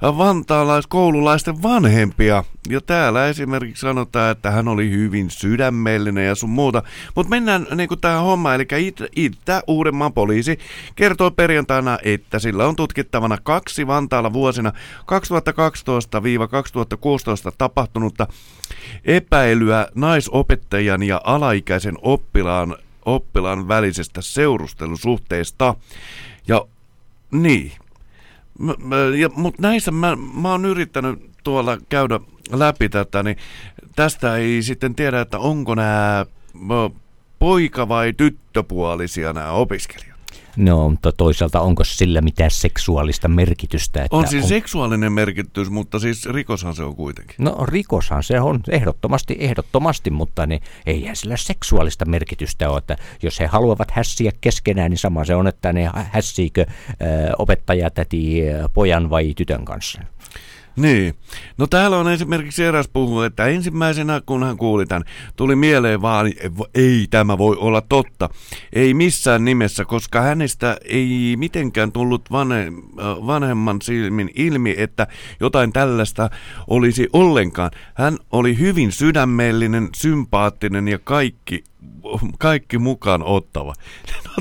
vantaalaiskoululaisten vanhempia. Ja täällä esimerkiksi sanotaan, että hän oli hyvin sydämellinen ja sun muuta. Mutta mennään niin tähän hommaan. Eli Itä- Itä-Uudenmaan poliisi kertoo perjantaina, että sillä on tutkittavana kaksi Vantaalla vuosina 2012-2016 tapahtunutta epäilyä naisopettajan ja alaikäisen oppilaan, oppilaan välisestä seurustelusuhteesta. Ja niin, mutta näissä mä, mä oon yrittänyt tuolla käydä läpi tätä, niin tästä ei sitten tiedä, että onko nämä poika- vai tyttöpuolisia nämä opiskelijat. No, mutta toisaalta onko sillä mitään seksuaalista merkitystä? Että On siis seksuaalinen merkitys, mutta siis rikoshan se on kuitenkin. No rikoshan se on ehdottomasti, ehdottomasti, mutta niin eihän sillä seksuaalista merkitystä ole, että jos he haluavat hässiä keskenään, niin sama se on, että ne hässiikö ö, opettaja täti pojan vai tytön kanssa. Niin. No täällä on esimerkiksi eräs puhunut, että ensimmäisenä kun hän kuuli tämän, tuli mieleen vaan, ei tämä voi olla totta. Ei missään nimessä, koska hänestä ei mitenkään tullut vanhe, äh, vanhemman silmin ilmi, että jotain tällaista olisi ollenkaan. Hän oli hyvin sydämellinen, sympaattinen ja kaikki kaikki mukaan ottava. <laughs>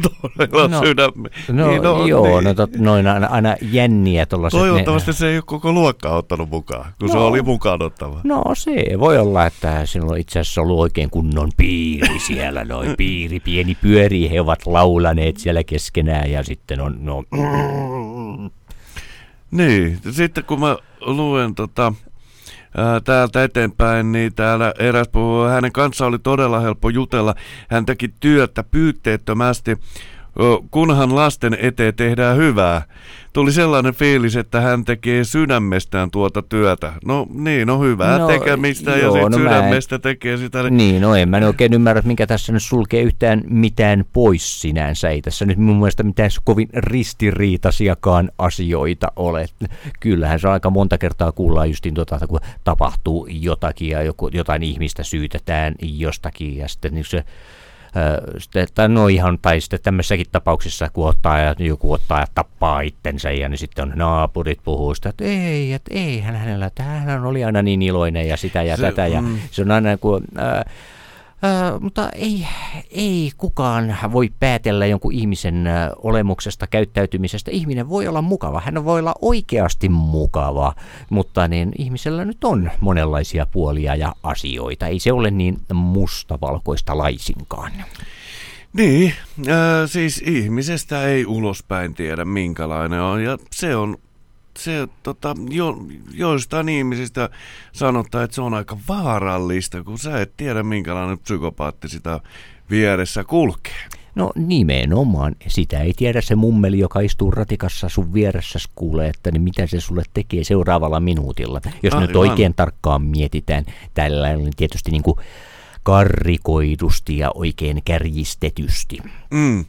No todella No, sydäme. No, Niin, no joo, niin. no tot, noin aina, aina jänniä tuollaiset. Toivottavasti se ei ole koko luokkaa ottanut mukaan, kun se No. oli mukaan ottava. No se voi olla, että sinulla on itse asiassa ollut oikein kunnon piiri <laughs> siellä, noin piiri, pieni pyöri, he ovat laulaneet siellä keskenään ja sitten on, no, Niin, sitten kun mä luen tota, täältä eteenpäin, niin täällä eräs puhuu, hänen kanssa oli todella helppo jutella. Hän teki työtä pyytteettömästi, kunhan lasten eteen tehdään hyvää. Tuli sellainen fiilis, että hän tekee sydämestään tuota työtä. No niin, no hyvää No, tekemistä ja joo, sitten no mä en- sydämestä tekee sitä. Niin, no en mä oikein ymmärrä, mikä tässä nyt sulkee yhtään mitään pois sinänsä. Ei tässä nyt mun mielestä mitään kovin ristiriitaisiakaan asioita ole. Kyllähän se aika monta kertaa kuullaan justiin tota, että kun tapahtuu jotakin ja joku, jotain ihmistä syytetään jostakin ja sitten niin se tai no ihan, tai sitten tämmöisessäkin tapauksessa, kun ottaa ja joku ottaa ja tappaa itsensä ja niin sitten on naapurit puhuu sitä, että ei, että ei hän hänellä, hän oli aina niin iloinen ja sitä ja Se- tätä ja mm. se on aina kuin, ää, ää, mutta ei, ei kukaan voi päätellä jonkun ihmisen olemuksesta, käyttäytymisestä. Ihminen voi olla mukava, hän voi olla oikeasti mukava, mutta niin ihmisellä nyt on monenlaisia puolia ja asioita. Ei se ole niin mustavalkoista laisinkaan. Niin, äh, siis ihmisestä ei ulospäin tiedä minkälainen on ja se on se tota, jo, joistain ihmisistä sanotaan, että se on aika vaarallista, kun sä et tiedä minkälainen psykopaatti sitä vieressä kulkee. No nimenomaan. Sitä ei tiedä se mummeli, joka istuu ratikassa sun vieressä kuulee, että niin mitä se sulle tekee seuraavalla minuutilla. Jos nyt Aivan. oikein tarkkaan mietitään, tällä on tietysti niin kuin karrikoidusti ja oikein kärjistetysti. Mm.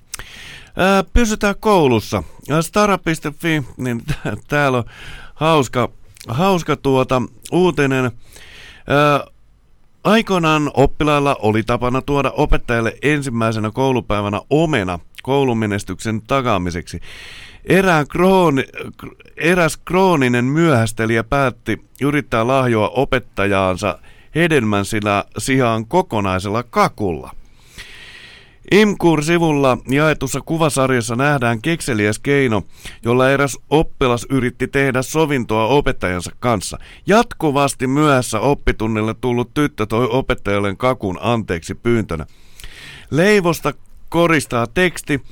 Ää, pysytään koulussa. Stara.fi, niin <laughs> täällä on hauska, hauska tuota uutinen. Ää, Aikoinaan oppilailla oli tapana tuoda opettajalle ensimmäisenä koulupäivänä omena koulumenestyksen takaamiseksi. Erään krooni, eräs krooninen myöhästelijä päätti yrittää lahjoa opettajaansa hedelmän sijaan kokonaisella kakulla. Imkur-sivulla jaetussa kuvasarjassa nähdään kekseliäs keino, jolla eräs oppilas yritti tehdä sovintoa opettajansa kanssa. Jatkuvasti myöhässä oppitunnille tullut tyttö toi opettajalle kakun anteeksi pyyntönä. Leivosta koristaa teksti,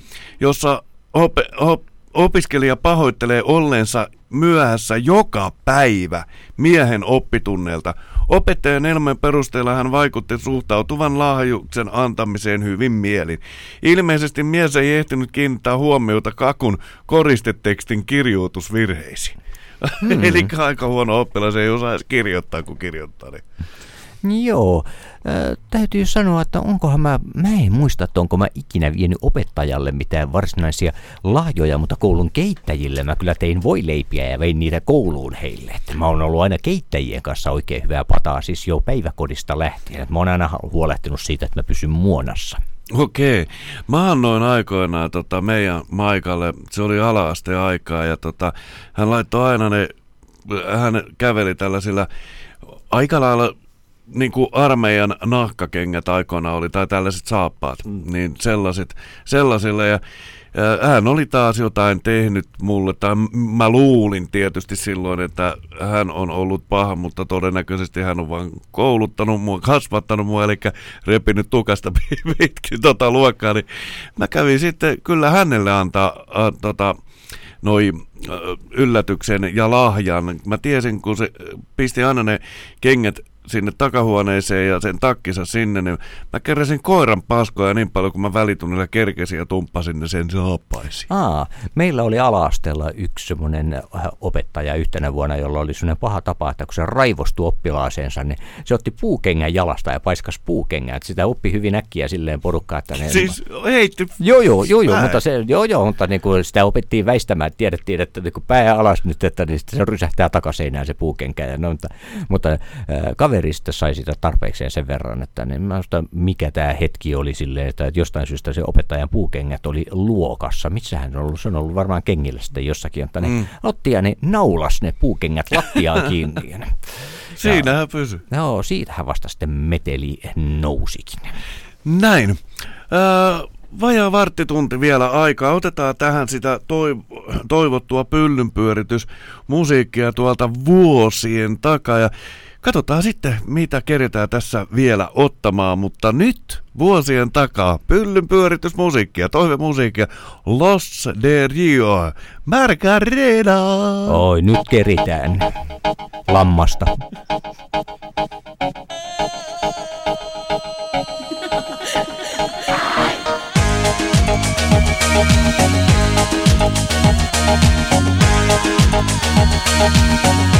jossa op- op- opiskelija pahoittelee olleensa myöhässä joka päivä miehen oppitunneilta. Opettajan elämän perusteella hän vaikutti suhtautuvan lahjuksen antamiseen hyvin mielin. Ilmeisesti mies ei ehtinyt kiinnittää huomiota kakun koristetekstin kirjoitusvirheisiin. Hmm. <laughs> Eli aika huono oppilas ei osaa edes kirjoittaa, kun kirjoittaa. Niin. Joo, äh, täytyy sanoa, että onkohan mä, mä en muista, että onko mä ikinä vienyt opettajalle mitään varsinaisia lahjoja, mutta koulun keittäjille mä kyllä tein voileipiä ja vein niitä kouluun heille. Että mä oon ollut aina keittäjien kanssa oikein hyvää pataa, siis jo päiväkodista lähtien. Mä oon aina huolehtinut siitä, että mä pysyn muonassa. Okei. Mä annoin aikoinaan tota, meidän Maikalle, se oli ala-asteen aikaa, ja tota, hän laittoi aina ne, hän käveli tällaisilla aika lailla niin kuin armeijan nahkakengät aikoina oli, tai tällaiset saappaat, mm. niin sellaiset, sellaisille, ja ja hän oli taas jotain tehnyt mulle, tai mä luulin tietysti silloin, että hän on ollut paha, mutta todennäköisesti hän on vain kouluttanut mua, kasvattanut mua, eli repinyt tukasta <laughs> pitkin tota luokkaa, niin mä kävin sitten kyllä hänelle antaa a, tota, noi yllätyksen ja lahjan. Mä tiesin, kun se pisti aina ne kengät sinne takahuoneeseen ja sen takkinsa sinne, niin mä keräsin koiran paskoja niin paljon, kun mä välitunnilla kerkesin ja tumppasin ne sen saappaisiin. Aa, meillä oli ala-asteella yksi semmoinen äh, opettaja yhtenä vuonna, jolla oli semmoinen paha tapa, että kun se raivostui oppilaaseensa, niin se otti puukengän jalasta ja paiskas puukengän. Että sitä oppi hyvin äkkiä silleen porukkaa, että ne... Siis heitti... Joo, joo, joo, joo mutta, se, joo, joo, mutta niin kuin sitä opettiin väistämään. Tiedettiin, että niin kuin pää alas nyt, että niin se rysähtää takaseinään se puukenkä. Ja no, mutta mutta äh, kaveri sitten sai sitä tarpeekseen sen verran, että niin mä muista, mikä tämä hetki oli silleen, että, jostain syystä se opettajan puukengät oli luokassa. Missä hän on ollut? Se on ollut varmaan kengillä sitten jossakin, että ne mm. otti ja ne naulas ne puukengät lattiaan <laughs> kiinni. Siinähän pysy. No, siitähän vasta sitten meteli nousikin. Näin. Öö, vajaa varttitunti vielä aikaa. Otetaan tähän sitä toiv- toivottua pyllynpyöritys musiikkia tuolta vuosien takaa. Ja katsotaan sitten, mitä keretään tässä vielä ottamaan. Mutta nyt vuosien takaa pyllynpyöritysmusiikkia, toivemusiikkia. Los de Rio, Margarena. Oi, nyt keritään lammasta. When <laughs>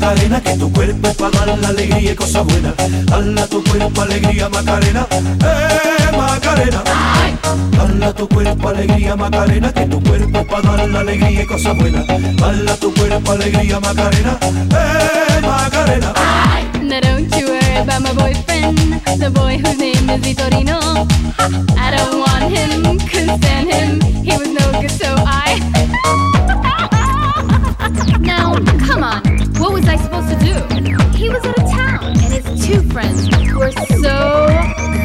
Macarena, que tu cuerpo es para dar la alegría y cosas buenas. Hala tu cuerpo alegría Macarena, eh Macarena. Hala tu cuerpo alegría Macarena, que tu cuerpo es para dar la alegría y cosas buenas. Hala tu cuerpo alegría Macarena, eh Macarena. Now don't you worry about my boyfriend, the boy whose name is Vitorino. I don't want him, couldn't stand him. He was no good, so I. <laughs> now, come on, what was I supposed to do? He was out of town, and his two friends were so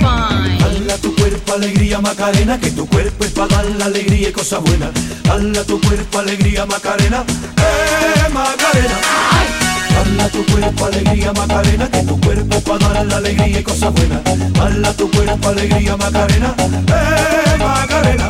fine. Hala tu cuerpo alegría Macarena, que tu cuerpo es para dar la alegría y cosas buenas. Hala tu cuerpo alegría Macarena, eh Macarena. Hala tu cuerpo alegría Macarena, que tu cuerpo para dar la alegría y cosas buenas. Hala tu cuerpo alegría Macarena, eh Macarena.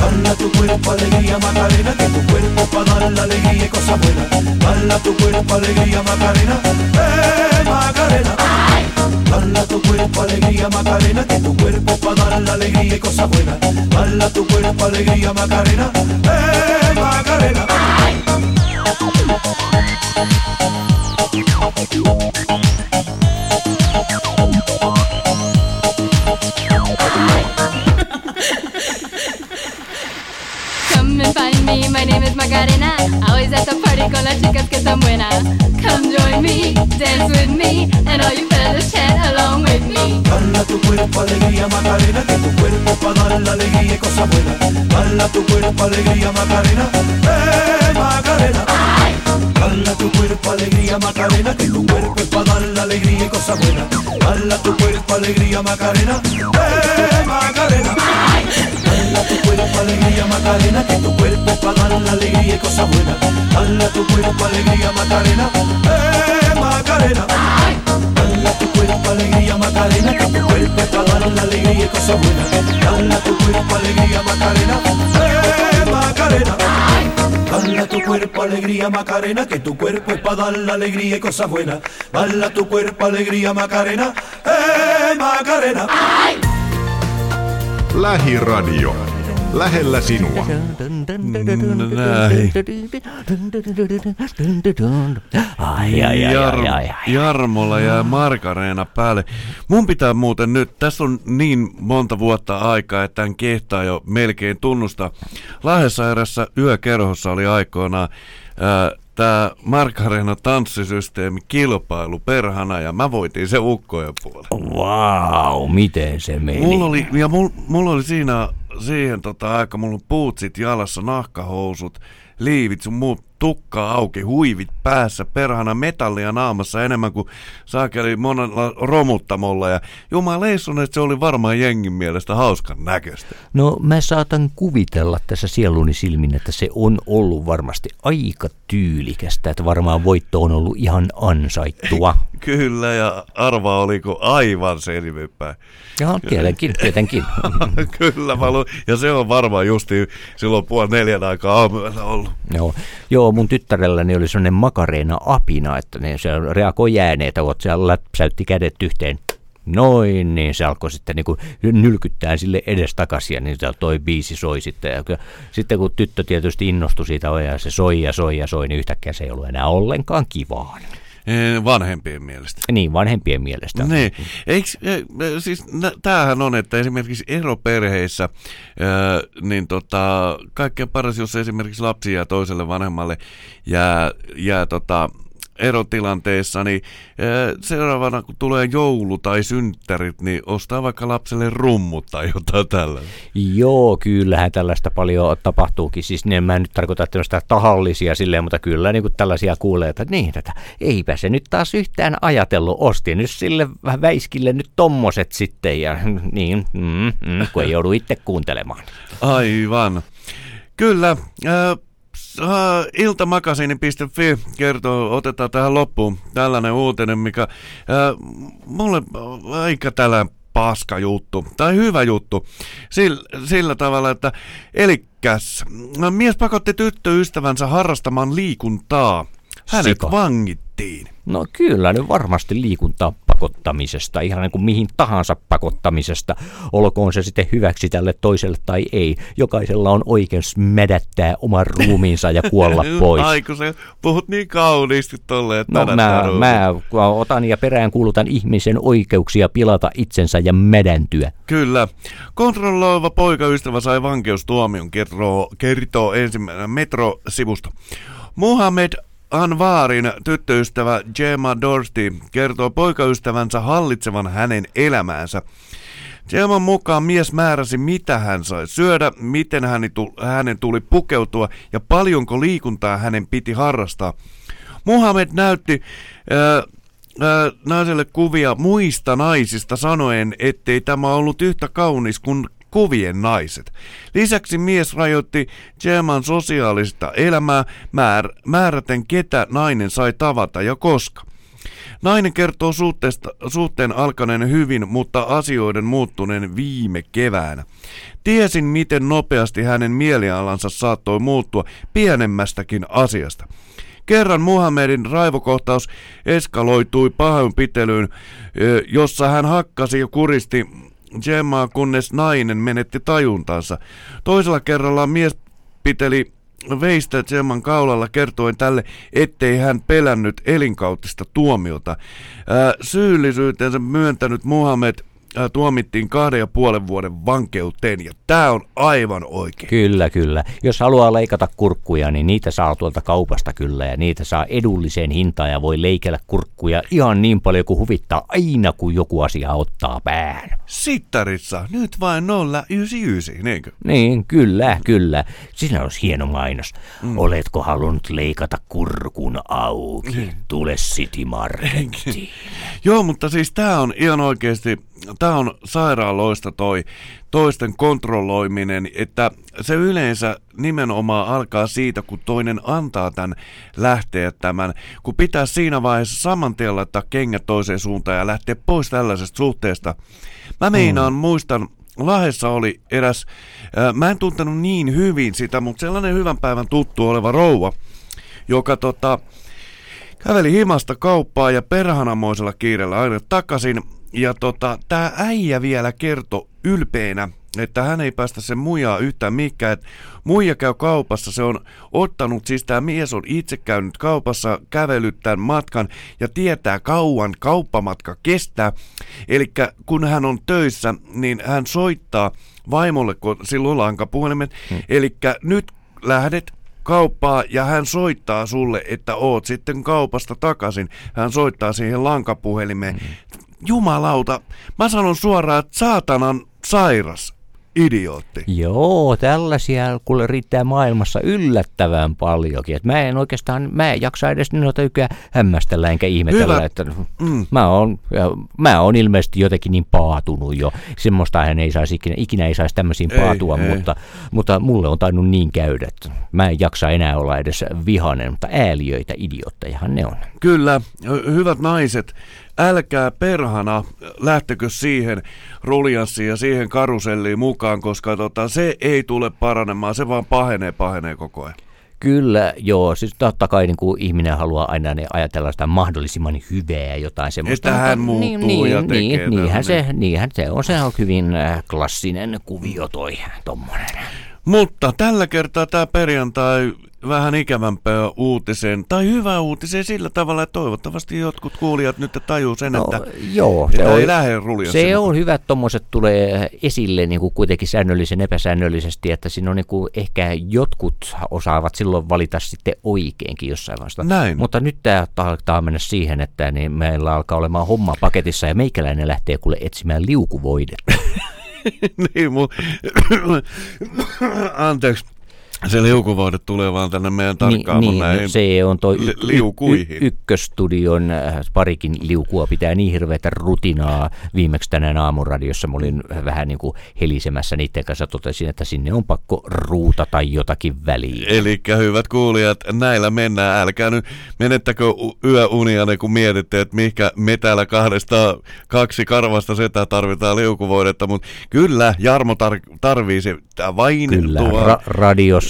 Bala tu cuerpo, alegría, Macarena, que tu cuerpo para dar la alegría y cosas buenas. Bala tu cuerpo, alegría, Macarena, eh, Macarena. Bala tu cuerpo, alegría, Macarena, que tu cuerpo para dar la alegría y cosas buenas. Bala tu cuerpo, alegría, Macarena, eh, Macarena. Name is Macarena. Always at the party con las chicas que están buenas. Come join me, dance with me, and all you fellas chat along with me. Bala tu cuerpo, alegría, Macarena, que tu cuerpo para dar la alegría y cosas buenas. Bala tu cuerpo, alegría, Macarena, eh, Macarena. Bala tu cuerpo, alegría, Macarena, que tu cuerpo es para dar la alegría y cosas buenas. Bala tu cuerpo, alegría, Macarena, eh, Macarena. Bala tu cuerpo, alegría, Macarena, que tu cuerpo para dar la alegría y cosas buenas. Bala tu cuerpo, alegría, Macarena, eh, Macarena. Bala tu cuerpo, alegría, Macarena, que tu cuerpo para dar la alegría y cosas buenas. Bala tu cuerpo, alegría, Macarena, eh, Macarena. Bala tu cuerpo, alegría, Macarena, que tu cuerpo es para dar la alegría y cosas buenas. Bala tu cuerpo, alegría, Macarena, eh, Macarena. Lähiradio. Lähellä sinua. Ai, ai, ai, Jar- ai, ai, ai. Jarmolla ja Markareena päälle. Mun pitää muuten nyt, tässä on niin monta vuotta aikaa, että en kehtaa jo melkein tunnusta. Lahdessa erässä yökerhossa oli aikoinaan tämä Markareena tanssisysteemi kilpailu perhana ja mä voitin se ukkojen puolella. Vau, miten se meni? Mulla oli, ja mulla, mulla oli siinä siihen tota aika, mulla on puutsit jalassa, nahkahousut, liivit, sun muut tukka auki, huivit päässä, perhana metallia naamassa enemmän kuin saakeli monella romuttamolla. Ja jumaleissun, että se oli varmaan jengin mielestä hauskan näköistä. No mä saatan kuvitella tässä sieluni silmin, että se on ollut varmasti aika tyylikästä, että varmaan voitto on ollut ihan ansaittua. <laughs> Kyllä, ja arva oliko aivan selvinpäin. Joo, tietenkin, tietenkin. <laughs> Kyllä, mä luin. ja se on varmaan justi silloin puoli neljän aikaa aamuyöllä ollut. Joo, joo, mun tyttärelläni oli sellainen makareena apina, että ne, se reagoi jääneitä, kun se läpsäytti kädet yhteen. Noin, niin se alkoi sitten niin nylkyttää sille edestakaisin ja niin se toi biisi soi sitten. Ja sitten kun tyttö tietysti innostui siitä ja se soi ja soi ja soi, niin yhtäkkiä se ei ollut enää ollenkaan kivaa. Eh, Vanhempien mielestä. Niin, vanhempien mielestä. Niin. Eiks, eh, siis nä- tämähän on, että esimerkiksi eroperheissä, niin tota, kaikkein paras, jos esimerkiksi lapsi jää toiselle vanhemmalle jää, jää tota, erotilanteessa, niin seuraavana kun tulee joulu tai synttärit, niin ostaa vaikka lapselle rummut tai jotain tällaista. Joo, kyllähän tällaista paljon tapahtuukin. Siis mä en nyt tarkoita tämmöistä tahallisia silleen, mutta kyllä niin kuin tällaisia kuulee, että niin tätä, eipä se nyt taas yhtään ajatellut. Osti nyt sille vähän väiskille nyt tommoset sitten ja <laughs> niin, mm, mm, kun ei joudu itse kuuntelemaan. Aivan. Kyllä. Ää, s- ää, iltamakasiini.fi kertoo, otetaan tähän loppuun tällainen uutinen, mikä ää, mulle aika tällainen paska juttu, tai hyvä juttu, sillä, sillä tavalla, että elikäs, mies pakotti tyttöystävänsä harrastamaan liikuntaa. Hänet Sika. vangittiin. No kyllä, nyt varmasti liikuntaa pakottamisesta, ihan niin kuin mihin tahansa pakottamisesta, olkoon se sitten hyväksi tälle toiselle tai ei. Jokaisella on oikeus mädättää oman ruumiinsa ja kuolla <laughs> pois. Ai kun sä puhut niin kauniisti tolleen, No mä, mä otan ja perään kuulutan ihmisen oikeuksia pilata itsensä ja mädäntyä. Kyllä. Kontrolloiva poikaystävä sai vankeustuomion, kertoo, kertoo ensimmäinen Metro-sivusto. Muhammed Anvarin tyttöystävä Gemma Dorsty kertoo poikaystävänsä hallitsevan hänen elämäänsä. Gemman mukaan mies määräsi, mitä hän sai syödä, miten hänen tuli, pukeutua ja paljonko liikuntaa hänen piti harrastaa. Muhammed näytti äh, äh, naiselle kuvia muista naisista sanoen, ettei tämä ollut yhtä kaunis kuin kuvien naiset. Lisäksi mies rajoitti Gemman sosiaalista elämää määr, määräten ketä nainen sai tavata ja koska. Nainen kertoo suhteen alkaneen hyvin, mutta asioiden muuttuneen viime keväänä. Tiesin, miten nopeasti hänen mielialansa saattoi muuttua pienemmästäkin asiasta. Kerran Muhammedin raivokohtaus eskaloitui pahoinpitelyyn, jossa hän hakkasi ja kuristi Gemmaa, kunnes nainen menetti tajuntansa. Toisella kerralla mies piteli veistä Gemman kaulalla kertoen tälle, ettei hän pelännyt elinkautista tuomiota. Ää, syyllisyytensä myöntänyt Muhammed ää, tuomittiin kahden ja puolen vuoden vankeuteen, ja tämä on aivan oikein. Kyllä, kyllä. Jos haluaa leikata kurkkuja, niin niitä saa tuolta kaupasta kyllä, ja niitä saa edulliseen hintaan, ja voi leikellä kurkkuja ihan niin paljon kuin huvittaa aina, kun joku asia ottaa pään. Sittarissa, nyt vain 099, niinkö? Niin, kyllä, kyllä. Siinä olisi hieno mainos. Mm. Oletko halunnut leikata kurkun auki? Tule City Markettiin. <laughs> Joo, mutta siis tämä on ihan oikeasti, tämä on sairaaloista toi toisten kontrolloiminen, että se yleensä nimenomaan alkaa siitä, kun toinen antaa tämän lähteä tämän, kun pitää siinä vaiheessa saman tien laittaa kengät toiseen suuntaan ja lähteä pois tällaisesta suhteesta. Mä meinaan, mm. muistan, Lahdessa oli eräs, äh, mä en tuntenut niin hyvin sitä, mutta sellainen hyvän päivän tuttu oleva rouva, joka tota, käveli himasta kauppaa ja perhanamoisella kiireellä aina takaisin. Ja tota, tää äijä vielä kertoi ylpeänä, että hän ei päästä sen muijaa yhtään mikään. Et muija käy kaupassa, se on ottanut, siis tämä mies on itse käynyt kaupassa, kävellyt tämän matkan ja tietää kauan kauppamatka kestää. Eli kun hän on töissä, niin hän soittaa vaimolle, kun silloin lankapuhelimet. Hmm. Eli nyt lähdet kauppaa ja hän soittaa sulle, että oot sitten kaupasta takaisin. Hän soittaa siihen lankapuhelimeen. Mm. Jumalauta, mä sanon suoraan, että saatanan sairas idiootti. Joo, tällaisia kuule riittää maailmassa yllättävän paljonkin. Et mä en oikeastaan, mä en jaksa edes noita ykkää hämmästellä enkä ihmetellä, Hyvä. että Mm. mä oon, mä oon ilmeisesti jotenkin niin paatunut jo. Semmoista hän ei saisi ikinä, ikinä ei saisi tämmöisiin Ei, paatua, ei. mutta, mutta mulle on tainnut niin käydä, että mä en jaksa enää olla edes vihanen, mutta ääliöitä, idioottejahan ne on. Kyllä, hy- hyvät naiset, älkää perhana lähtekö siihen ruljanssiin ja siihen karuselliin mukaan, koska tota, se ei tule paranemaan, se vaan pahenee, pahenee koko ajan. Kyllä, joo. Siis totta kai niin kuin ihminen haluaa aina ne ajatella sitä mahdollisimman hyvää jotain semmoista. Että hän mutta- muuttuu niin, ja niin, tekee niin, niinhän, tällainen. se, niinhän se on. Se on hyvin äh, klassinen kuvio toi tommonen. Mutta tällä kertaa tämä perjantai vähän ikävämpää uutiseen, tai hyvää uutiseen sillä tavalla, että toivottavasti jotkut kuulijat nyt tajuu sen, No, että, joo, että se on- ei lähde ruljanssiin Se mukaan. on hyvä, että tuommoiset tulee esille niin kuin kuitenkin säännöllisen epäsäännöllisesti, että siinä on niin kuin ehkä jotkut osaavat silloin valita sitten oikeinkin jossain vaiheessa. Näin. Mutta nyt tämä alkaa mennä siihen, että niin meillä alkaa olemaan homma paketissa ja meikäläinen lähtee kuule etsimään liukuvoidetta. <laughs> niin, mu... <coughs> Anteeksi. Se liukuvoide tulee vaan tänne meidän tarkkaamaan niin, näihin se on toi y- liukuihin. y- ykköstudion äh, parikin liukua pitää niin hirveätä rutinaa. Viimeksi tänään aamuradiossa mä olin vähän niin kuin helisemässä niiden kanssa totesin, että sinne on pakko ruutata jotakin väliin. Eli hyvät kuulijat, näillä mennään. Älkää nyt menettäkö u- yöunianne, kun mietitte, että mihinkä me täällä kahdesta kaksi karvasta setä tarvitaan liukuvoidetta, mutta kyllä Jarmo tar- tarvii se vain Kyllä, tuo- ra-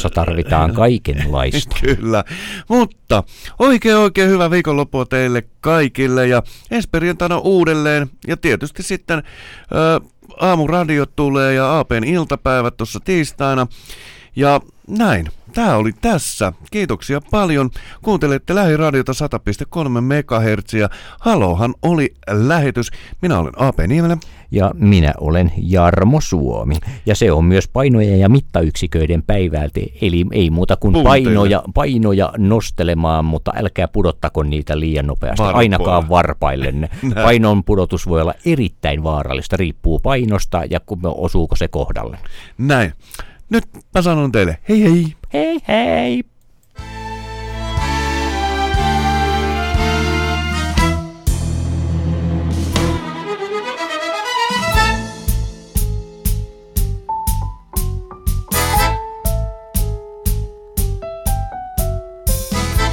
radiossa tarvitaan <laughs> kaikenlaista. Kyllä, mutta oikein oikein hyvä viikonloppua teille kaikille ja ensi perjantaina uudelleen ja tietysti sitten ä, aamuradiot tulee ja APn iltapäivät tuossa tiistaina ja näin. Tämä oli tässä. Kiitoksia paljon. Kuuntelette Lähiradiota 100,3 MHz. Halohan oli lähetys. Minä olen AP Niemelä. Ja minä olen Jarmo Suomi. Ja se on myös painoja ja mittayksiköiden päivältä. Eli ei muuta kuin painoja, painoja nostelemaan, mutta älkää pudottako niitä liian nopeasti. Varpoa. Ainakaan varpaillenne. <laughs> Painon pudotus voi olla erittäin vaarallista. Riippuu painosta ja osuuko se kohdalle. Näin. Nyt mä sanon teille hei hei hei hei!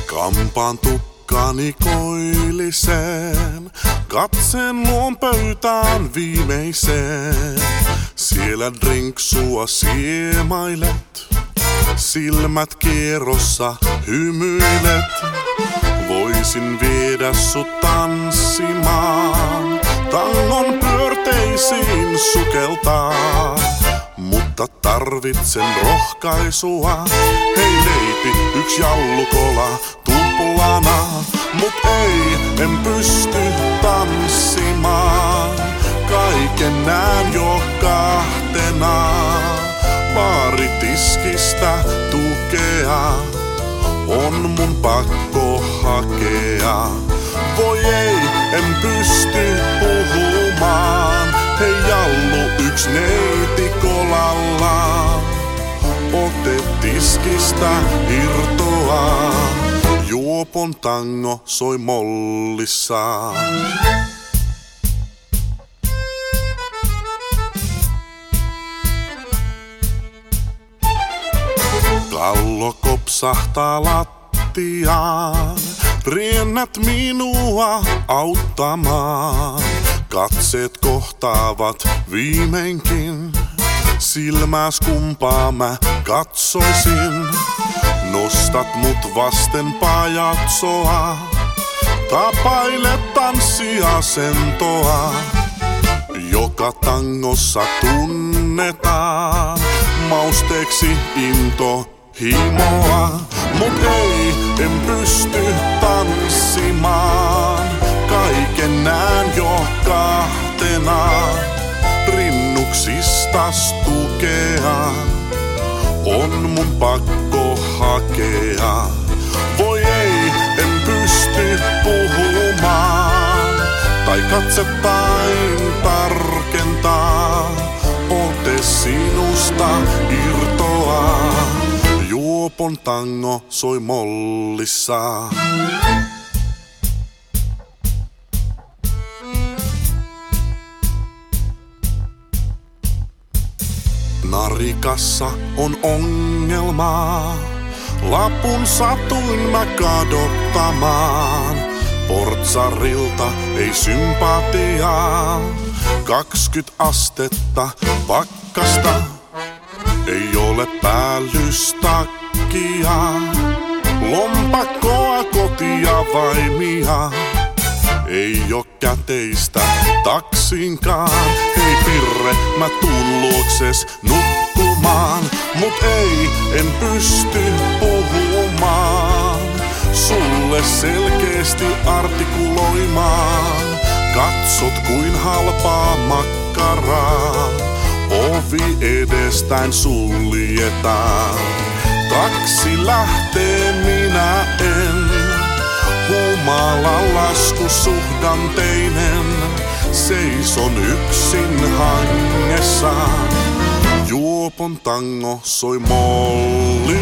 Kampaan tukkani koilliseen, katsen luon pöytään viimeiseen. Siellä drinksua siemailet, silmät kierrossa hymyilet. Voisin viedä sut tanssimaan, tangon pyörteisiin sukeltaa. Mutta tarvitsen rohkaisua, hei leipi, yksi jallukola tuplana. Mut ei, en pysty tanssimaan, kaiken näen jo kahtena. Baaritiskistä tukea on mun pakko hakea. Voi ei, en pysty puhumaan. Hei Jallu, yks neiti kolalla. Ote tiskistä irtoaa. Juopon tango soi mollissaan. Kallo kopsahtaa lattiaan, riennät minua auttamaan. Katseet kohtaavat viimeinkin, silmäs kumpaa mä katsoisin. Nostat mut vasten pajatsoa, tapailet tanssiasentoa, joka tangossa tunnetaan. Mausteeksi into himoa, mut ei, en pysty tanssimaan. Kaiken näen jo kahtena, rinnuksista tukea. On mun pakko hakea. Voi ei, en pysty puhumaan. Tai katsettain tarkentaa. Ote sinusta irtoaa. Juopon tango soi mollissaan. Narikassa on ongelmaa. Lapun satuin mä kadottamaan. Portsarilta ei sympatiaa. 20 astetta pakkasta. Ei ole päällystakkia. Lompakkoa kotia vaimia. Ei oo käteistä taksinkaan. Hei Pirre, mä tuun luokses nukkumaan. Mut ei, en pysty puhumaan. Sulle selkeästi artikuloimaan. Katsot kuin halpaa makkaraa. Ovi edestään suljetaan. Taksi lähtee, minä en. Humalan lasku suhdanteinen, seison yksin hangessaan. Juopon tango soi mollissaan.